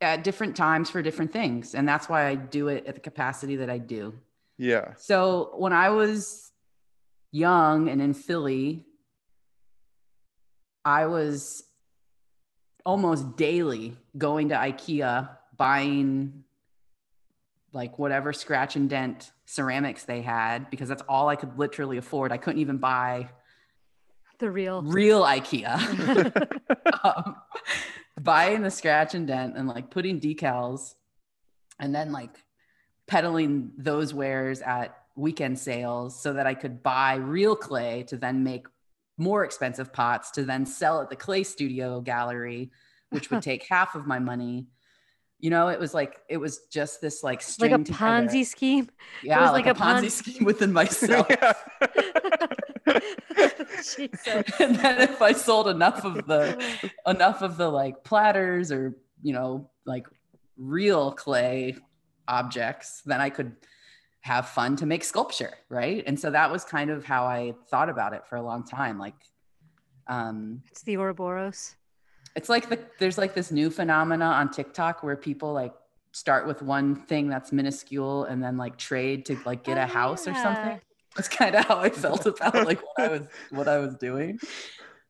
at different times for different things, and that's why I do it at the capacity that I do. Yeah. So when I was young and in Philly, I was almost daily going to IKEA buying like whatever scratch and dent ceramics they had because that's all I could literally afford. I couldn't even buy the real real IKEA. um, buying the scratch and dent and like putting decals and then like peddling those wares at weekend sales so that I could buy real clay to then make more expensive pots to then sell at the clay studio gallery, which would take half of my money. You know, it was like it was just this like like a together. ponzi scheme yeah, was like, like a, a Ponzi Ponzi- scheme within myself. And then if I sold enough of the enough of the like platters or you know like real clay objects then i could have fun to make sculpture right and so that was kind of how i thought about it for a long time like um it's the Ouroboros. It's like the there's like this new phenomena on tiktok where people like start with one thing that's minuscule and then like trade to like get Oh, a house or something that's kind of how I felt about like what I was what I was doing.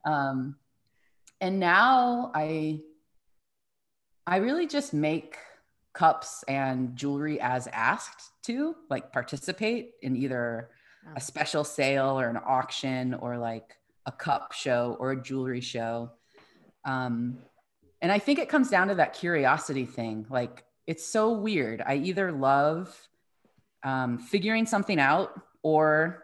Um, and now I I really just make cups and jewelry as asked to, like participate in either a special sale or an auction or like a cup show or a jewelry show. Um, and I think it comes down to that curiosity thing. Like it's so weird. I either love um, figuring something out or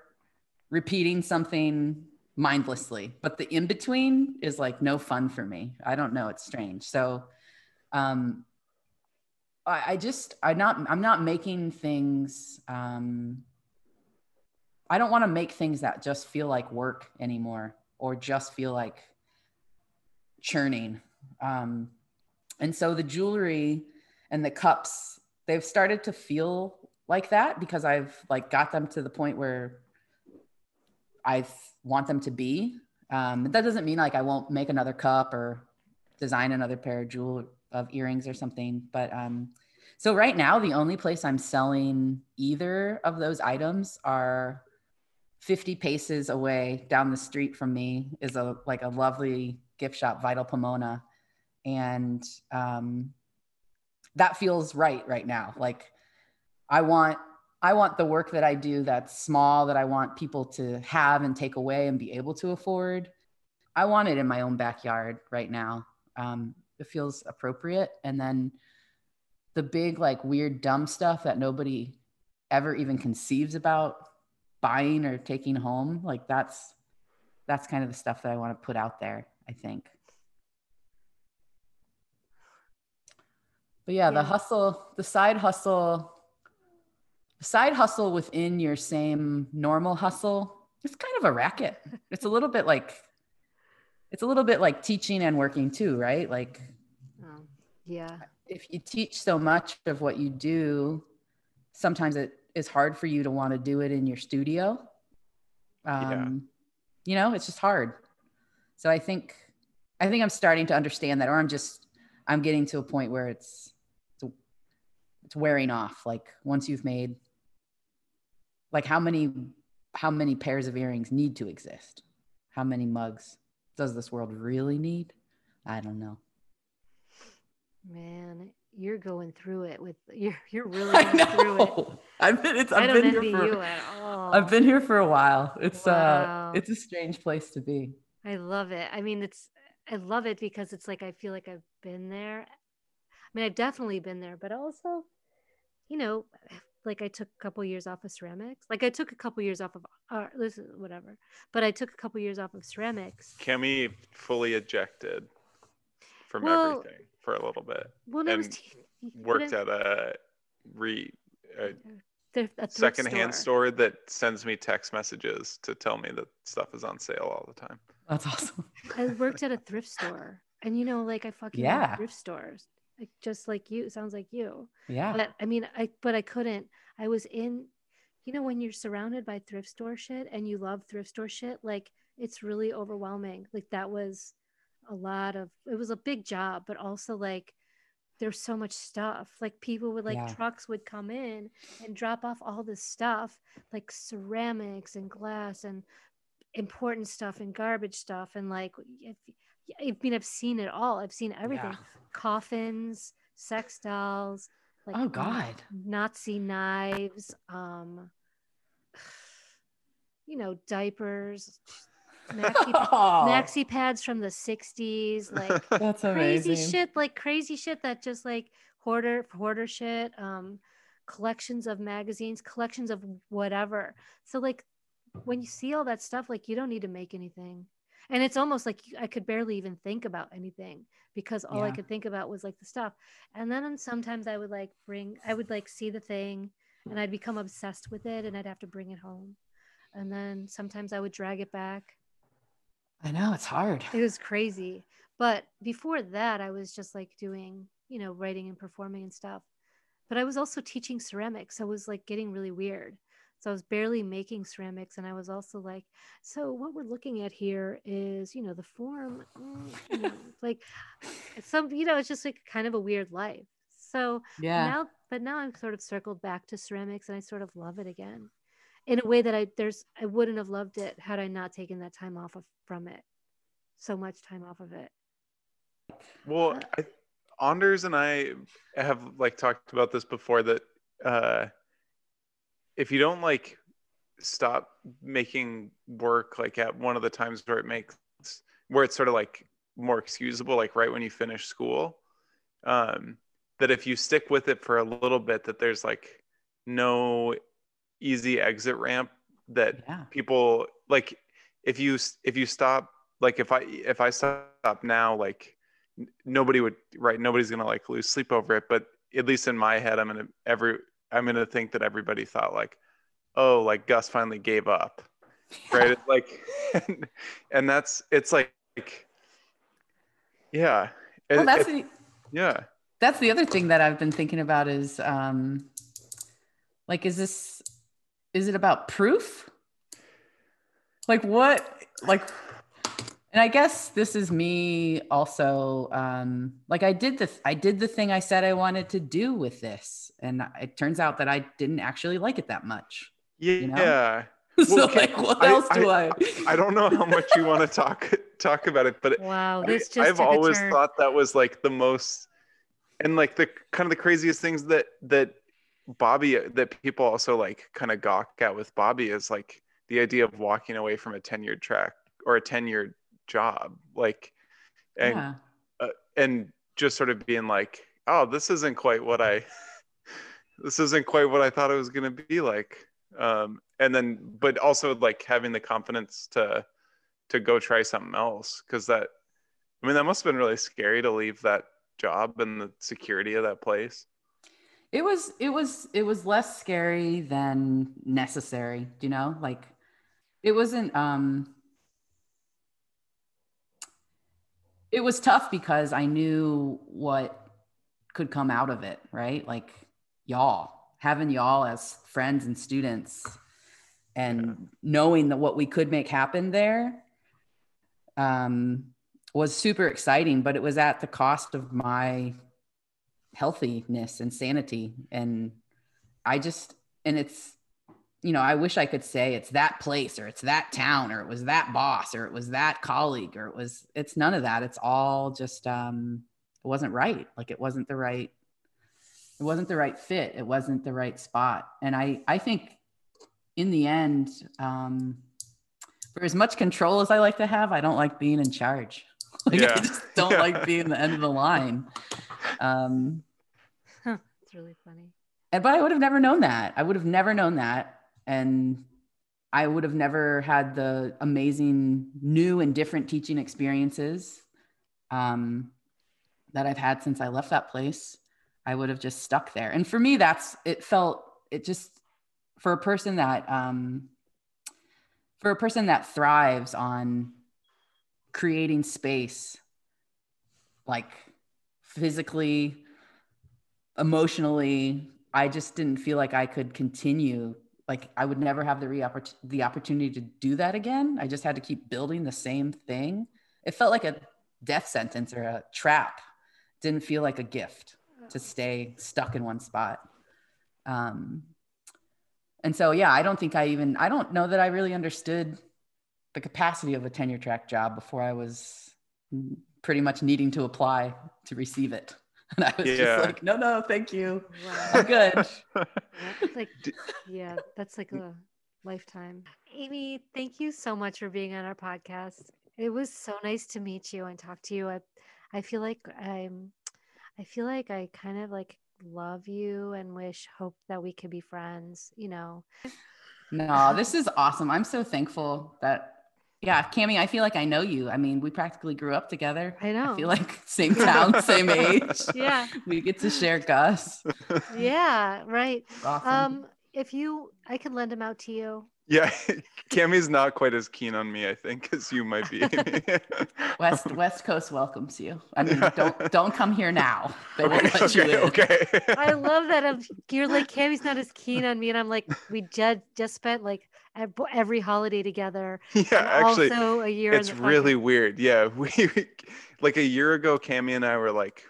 repeating something mindlessly, but the in between is like no fun for me. I don't know. It's strange. So, um, I, I just I'm not I'm not making things. Um, I don't want to make things that just feel like work anymore, or just feel like churning. Um, and so the jewelry and the cups they've started to feel like that because I've like got them to the point where I want them to be. Um, that doesn't mean like I won't make another cup or design another pair of jewel of earrings or something. But um, so right now, the only place I'm selling either of those items are 50 paces away down the street from me is a like a lovely gift shop, Vital Pomona, and um, that feels right right now. Like I want I want the work that I do that's small that I want people to have and take away and be able to afford. I want it in my own backyard right now. Um, it feels appropriate. And then the big, like weird, dumb stuff that nobody ever even conceives about buying or taking home, like that's that's kind of the stuff that I want to put out there, I think. But yeah, the hustle, the side hustle, the side hustle within your same normal hustle, it's kind of a racket. It's a little bit like it's a little bit like teaching and working too, right? Like Um, yeah. if you teach so much of what you do, sometimes it is hard for you to want to do it in your studio. Um, You know, it's just hard. So I think, I think I'm starting to understand that, or I'm just, I'm getting to a point where it's, it's, it's wearing off. Like once you've made, like how many, how many pairs of earrings need to exist? How many mugs? does this world really need? I don't know. Man, you're going through it with you're you're really I going through it. I've been it's I I've don't been here for you at all. I've been here for a while. It's Wow. uh it's a strange place to be. I love it. I mean, it's I love it because it's like I feel like I've been there. I mean, I've definitely been there, but also, you know, like I took a couple years off of ceramics. Like I took a couple years off of art, listen, whatever. But I took a couple years off of ceramics. Cami fully ejected from Well- everything for a little bit. Was And te- Worked at a re a a secondhand store that sends me text messages to tell me that stuff is on sale all the time. That's awesome. I worked at a thrift store, and you know, like I fucking Yeah. thrift stores, like just like you. It sounds like you. Yeah. But I mean, I but I couldn't. I was in, you know, when you're surrounded by thrift store shit and you love thrift store shit, like it's really overwhelming. Like that was a lot of. It was a big job, but also like there's so much stuff. Like people would like Yeah. trucks would come in and drop off all this stuff, like ceramics and glass and important stuff and garbage stuff and like if, I mean I've seen it all. I've seen everything. Yeah. Coffins, sex dolls, like Oh God. Nazi knives, um you know, diapers, maxi, Oh, maxi pads from the 60s, like that's crazy amazing. shit, like crazy shit that just like hoarder hoarder shit, um, collections of magazines, collections of whatever. So like when you see all that stuff, like you don't need to make anything. And it's almost like I could barely even think about anything because all I could think about was like the stuff. And then sometimes I would like bring, I would like see the thing and I'd become obsessed with it and I'd have to bring it home. And then sometimes I would drag it back I know it's hard. it was crazy. But before that, I was just like doing, you know, writing and performing and stuff. But I was also teaching ceramics. So it was like getting really weird. So I was barely making ceramics. And I was also like, so what we're looking at here is, you know, the form, mm, you know, like some, you know, it's just like kind of a weird life. So Yeah. now, but now I'm sort of circled back to ceramics and I sort of love it again in a way that I, there's, I wouldn't have loved it had I not taken that time off of, from it so much time off of it. Well, Uh, I, Anders and I have like talked about this before that uh, if you don't like stop making work like at one of the times where it makes where it's sort of like more excusable, like right when you finish school, um, that if you stick with it for a little bit, that there's like no easy exit ramp that Yeah. people like if you if you stop like if i if i stop now like nobody would right nobody's gonna like lose sleep over it but at least in my head i'm gonna every i'm gonna think that everybody thought like oh like gus finally gave up right? It's like and, and that's it's like yeah. Well, that's it- the, yeah. That's the other thing that I've been thinking about is um like is this is it about proof? Like what like and I guess this is me also um like I did the I did the thing I said I wanted to do with this and it turns out that I didn't actually like it that much. yeah know? so Well, like what I- else do I, I don't know how much you want to talk talk about it, but Wow, I, this just I've always thought that was like the most and like the kind of the craziest things that that Bobby that people also like kind of gawk at with Bobby is like the idea of walking away from a tenured track or a tenured job like and yeah. Uh, and just sort of being like oh this isn't quite what I this isn't quite what I thought it was going to be like um and then but also like having the confidence to to go try something else because that i mean that must have been really scary to leave that job and the security of that place It was it was it was less scary than necessary, do you know? Like it wasn't um it was tough because I knew what could come out of it, right? Like y'all, having y'all as friends and students and knowing that what we could make happen there um was super exciting, but it was at the cost of my healthiness and sanity and i just and it's you know, I wish I could say it's that place or it's that town or it was that boss or it was that colleague or it was, it's none of that. It's all just, um, it wasn't right. Like it wasn't the right, it wasn't the right fit. It wasn't the right spot. And I, I think in the end, um, for as much control as I like to have, I don't like being in charge. like Yeah. I just don't Yeah. like being the end of the line. Um, it's really funny. and but I would have never known that. I would have never known that. And I would have never had the amazing new and different teaching experiences um, that I've had since I left that place. I would have just stuck there. And for me, that's it felt it just for a person that um, for a person that thrives on creating space like physically emotionally i just didn't feel like i could continue like i would never have the re- the opportunity to do that again. I just had to keep building the same thing. It felt like a death sentence or a trap. Didn't feel like a gift to stay stuck in one spot um and so yeah i don't think i even i don't know that i really understood the capacity of a tenure track job before i was pretty much needing to apply to receive it and i was Yeah. just like no no thank you Wow. i'm good That's like, yeah, that's like a lifetime. Amy, thank you so much for being on our podcast. It was so nice to meet you and talk to you. I, I feel like I'm, I feel like I kind of like love you and wish, hope that we could be friends. You know, no this is awesome i'm so thankful that yeah cami i feel like i know you i mean we practically grew up together I know. i feel like same town same age yeah, we get to share gus yeah, right. awesome Um, if you, I can lend them out to you. Yeah, Cammy's not quite as keen on me, I think, as you might be. Amy. West West Coast welcomes you. I mean, don't don't come here now. They okay, won't let you okay, in. okay. I love that. I'm, you're like Cammy's not as keen on me, and I'm like, we just just spent like every holiday together. yeah, actually, also a year. in it's really podcast. weird. Yeah, we like a year ago, Cammy and I were like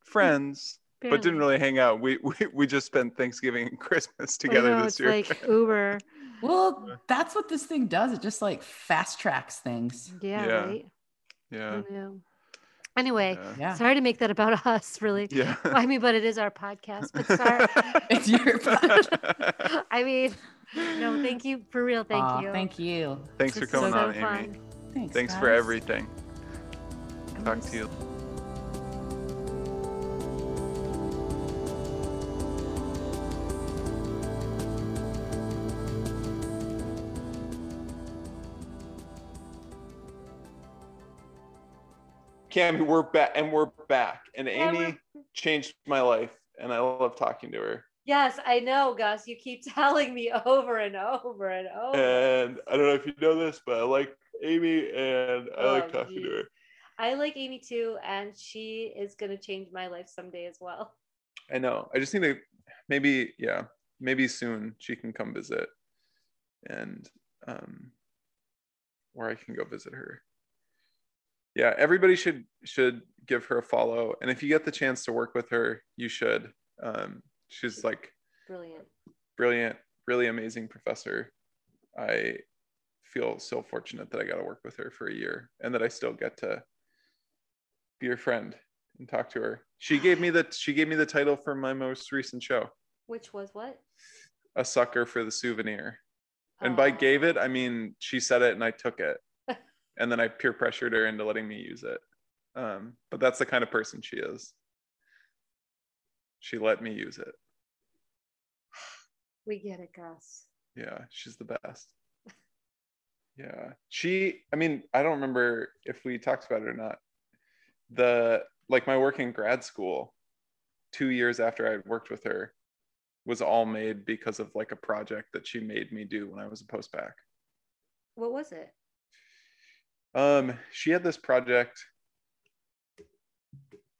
friends, but didn't really hang out. We we, we just spent Thanksgiving and Christmas together know, this it's year. like Uber. Well, that's what this thing does. It just like fast tracks things. Yeah, Yeah. right. yeah, Who knew? Anyway, yeah. Yeah. sorry to make that about us, really. yeah. I mean, but it is our podcast. But sorry. It's your podcast. I mean, no, thank you for real. Thank Aw, you. Thank you. Thanks for This is coming so on, Amy. fun. Thanks. Thanks for everything. I'm Talk to you. Cami, we're back, and we're back. And And Amy changed my life, and I love talking to her. Yes, I know, Gus. You keep telling me over and over and over. And I don't know if you know this, but I like Amy, and I like Oh, talking to her. I like Amy too, and she is gonna change my life someday as well. I know. I just need to maybe, yeah, maybe soon she can come visit, and um, or I can go visit her. Yeah, everybody should should give her a follow, and if you get the chance to work with her, you should. Um, she's like Brilliant. brilliant, really amazing professor. I feel so fortunate that I got to work with her for a year, and that I still get to be her friend and talk to her. She gave me the she gave me the title for my most recent show, Which was what? a sucker for the souvenir. And by Oh. gave it, I mean she said it and I took it, and then I peer pressured her into letting me use it. Um, but that's the kind of person she is. She let me use it. We get it, Gus. Yeah, she's the best. Yeah. She, I mean, I don't remember if we talked about it or not. The, like, my work in grad school, two years after I worked with her, was all made because of like a project that she made me do when I was a post bac. What was it? Um, she had this project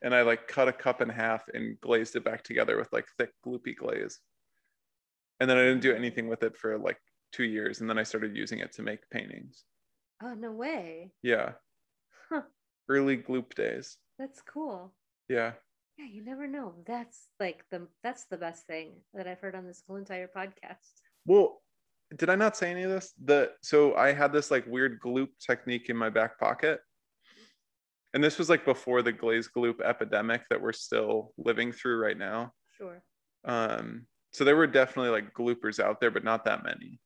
and I like cut a cup in half and glazed it back together with like thick gloopy glaze. And then I didn't do anything with it for like two years. And then I started using it to make paintings. Oh no way. Yeah. Huh. Early gloop days. That's cool. Yeah. Yeah, you never know. That's like the that's the best thing that I've heard on this whole entire podcast. Well, did I not say any of this? The so I had this like weird gloop technique in my back pocket. And this was like before the glaze gloop epidemic that we're still living through right now. Sure. Um, so there were definitely like gloopers out there, but not that many.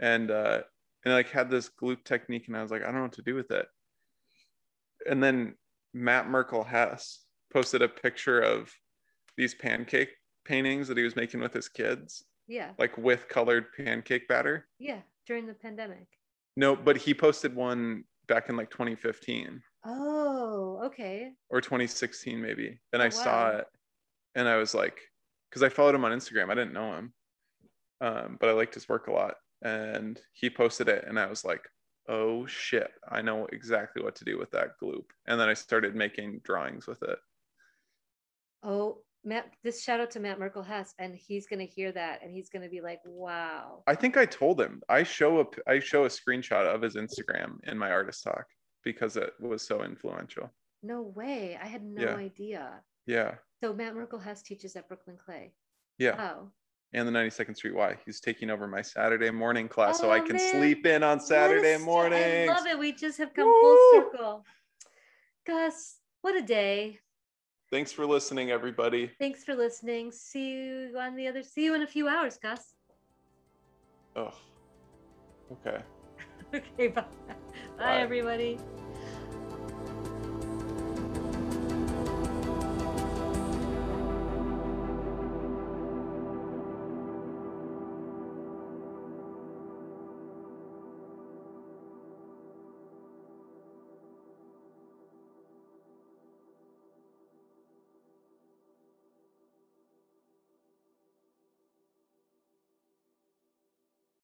And uh and I, like had this gloop technique and I was like, I don't know what to do with it. And then Matt Merkel Hess posted a picture of these pancake paintings that he was making with his kids, Yeah. like with colored pancake batter. Yeah. During the pandemic. No, but he posted one back in like 2015 Oh, okay. or 2016 maybe. And Oh, I saw it and I was like, because I followed him on Instagram. I didn't know him, um, but I liked his work a lot. And he posted it and I was like, oh shit, I know exactly what to do with that gloop. And then I started making drawings with it. Oh, Matt, this shout out to Matt Merkel Hess, and he's gonna hear that and he's gonna be like, wow. I think I told him I show a I show a screenshot of his Instagram in my artist talk because it was so influential. No way. I had no Yeah. idea. Yeah. So Matt Merkel Hess teaches at Brooklyn Clay. Yeah. Oh. And the 92nd Street Y. He's taking over my Saturday morning class so I Oh, can man. sleep in on Saturday a. I love it. We just have come Woo! full circle. Gus, what a day. Thanks for listening, everybody. Thanks for listening. See you on the other see you in a few hours, Gus. Oh. Okay. Okay, bye. Bye, Bye. everybody.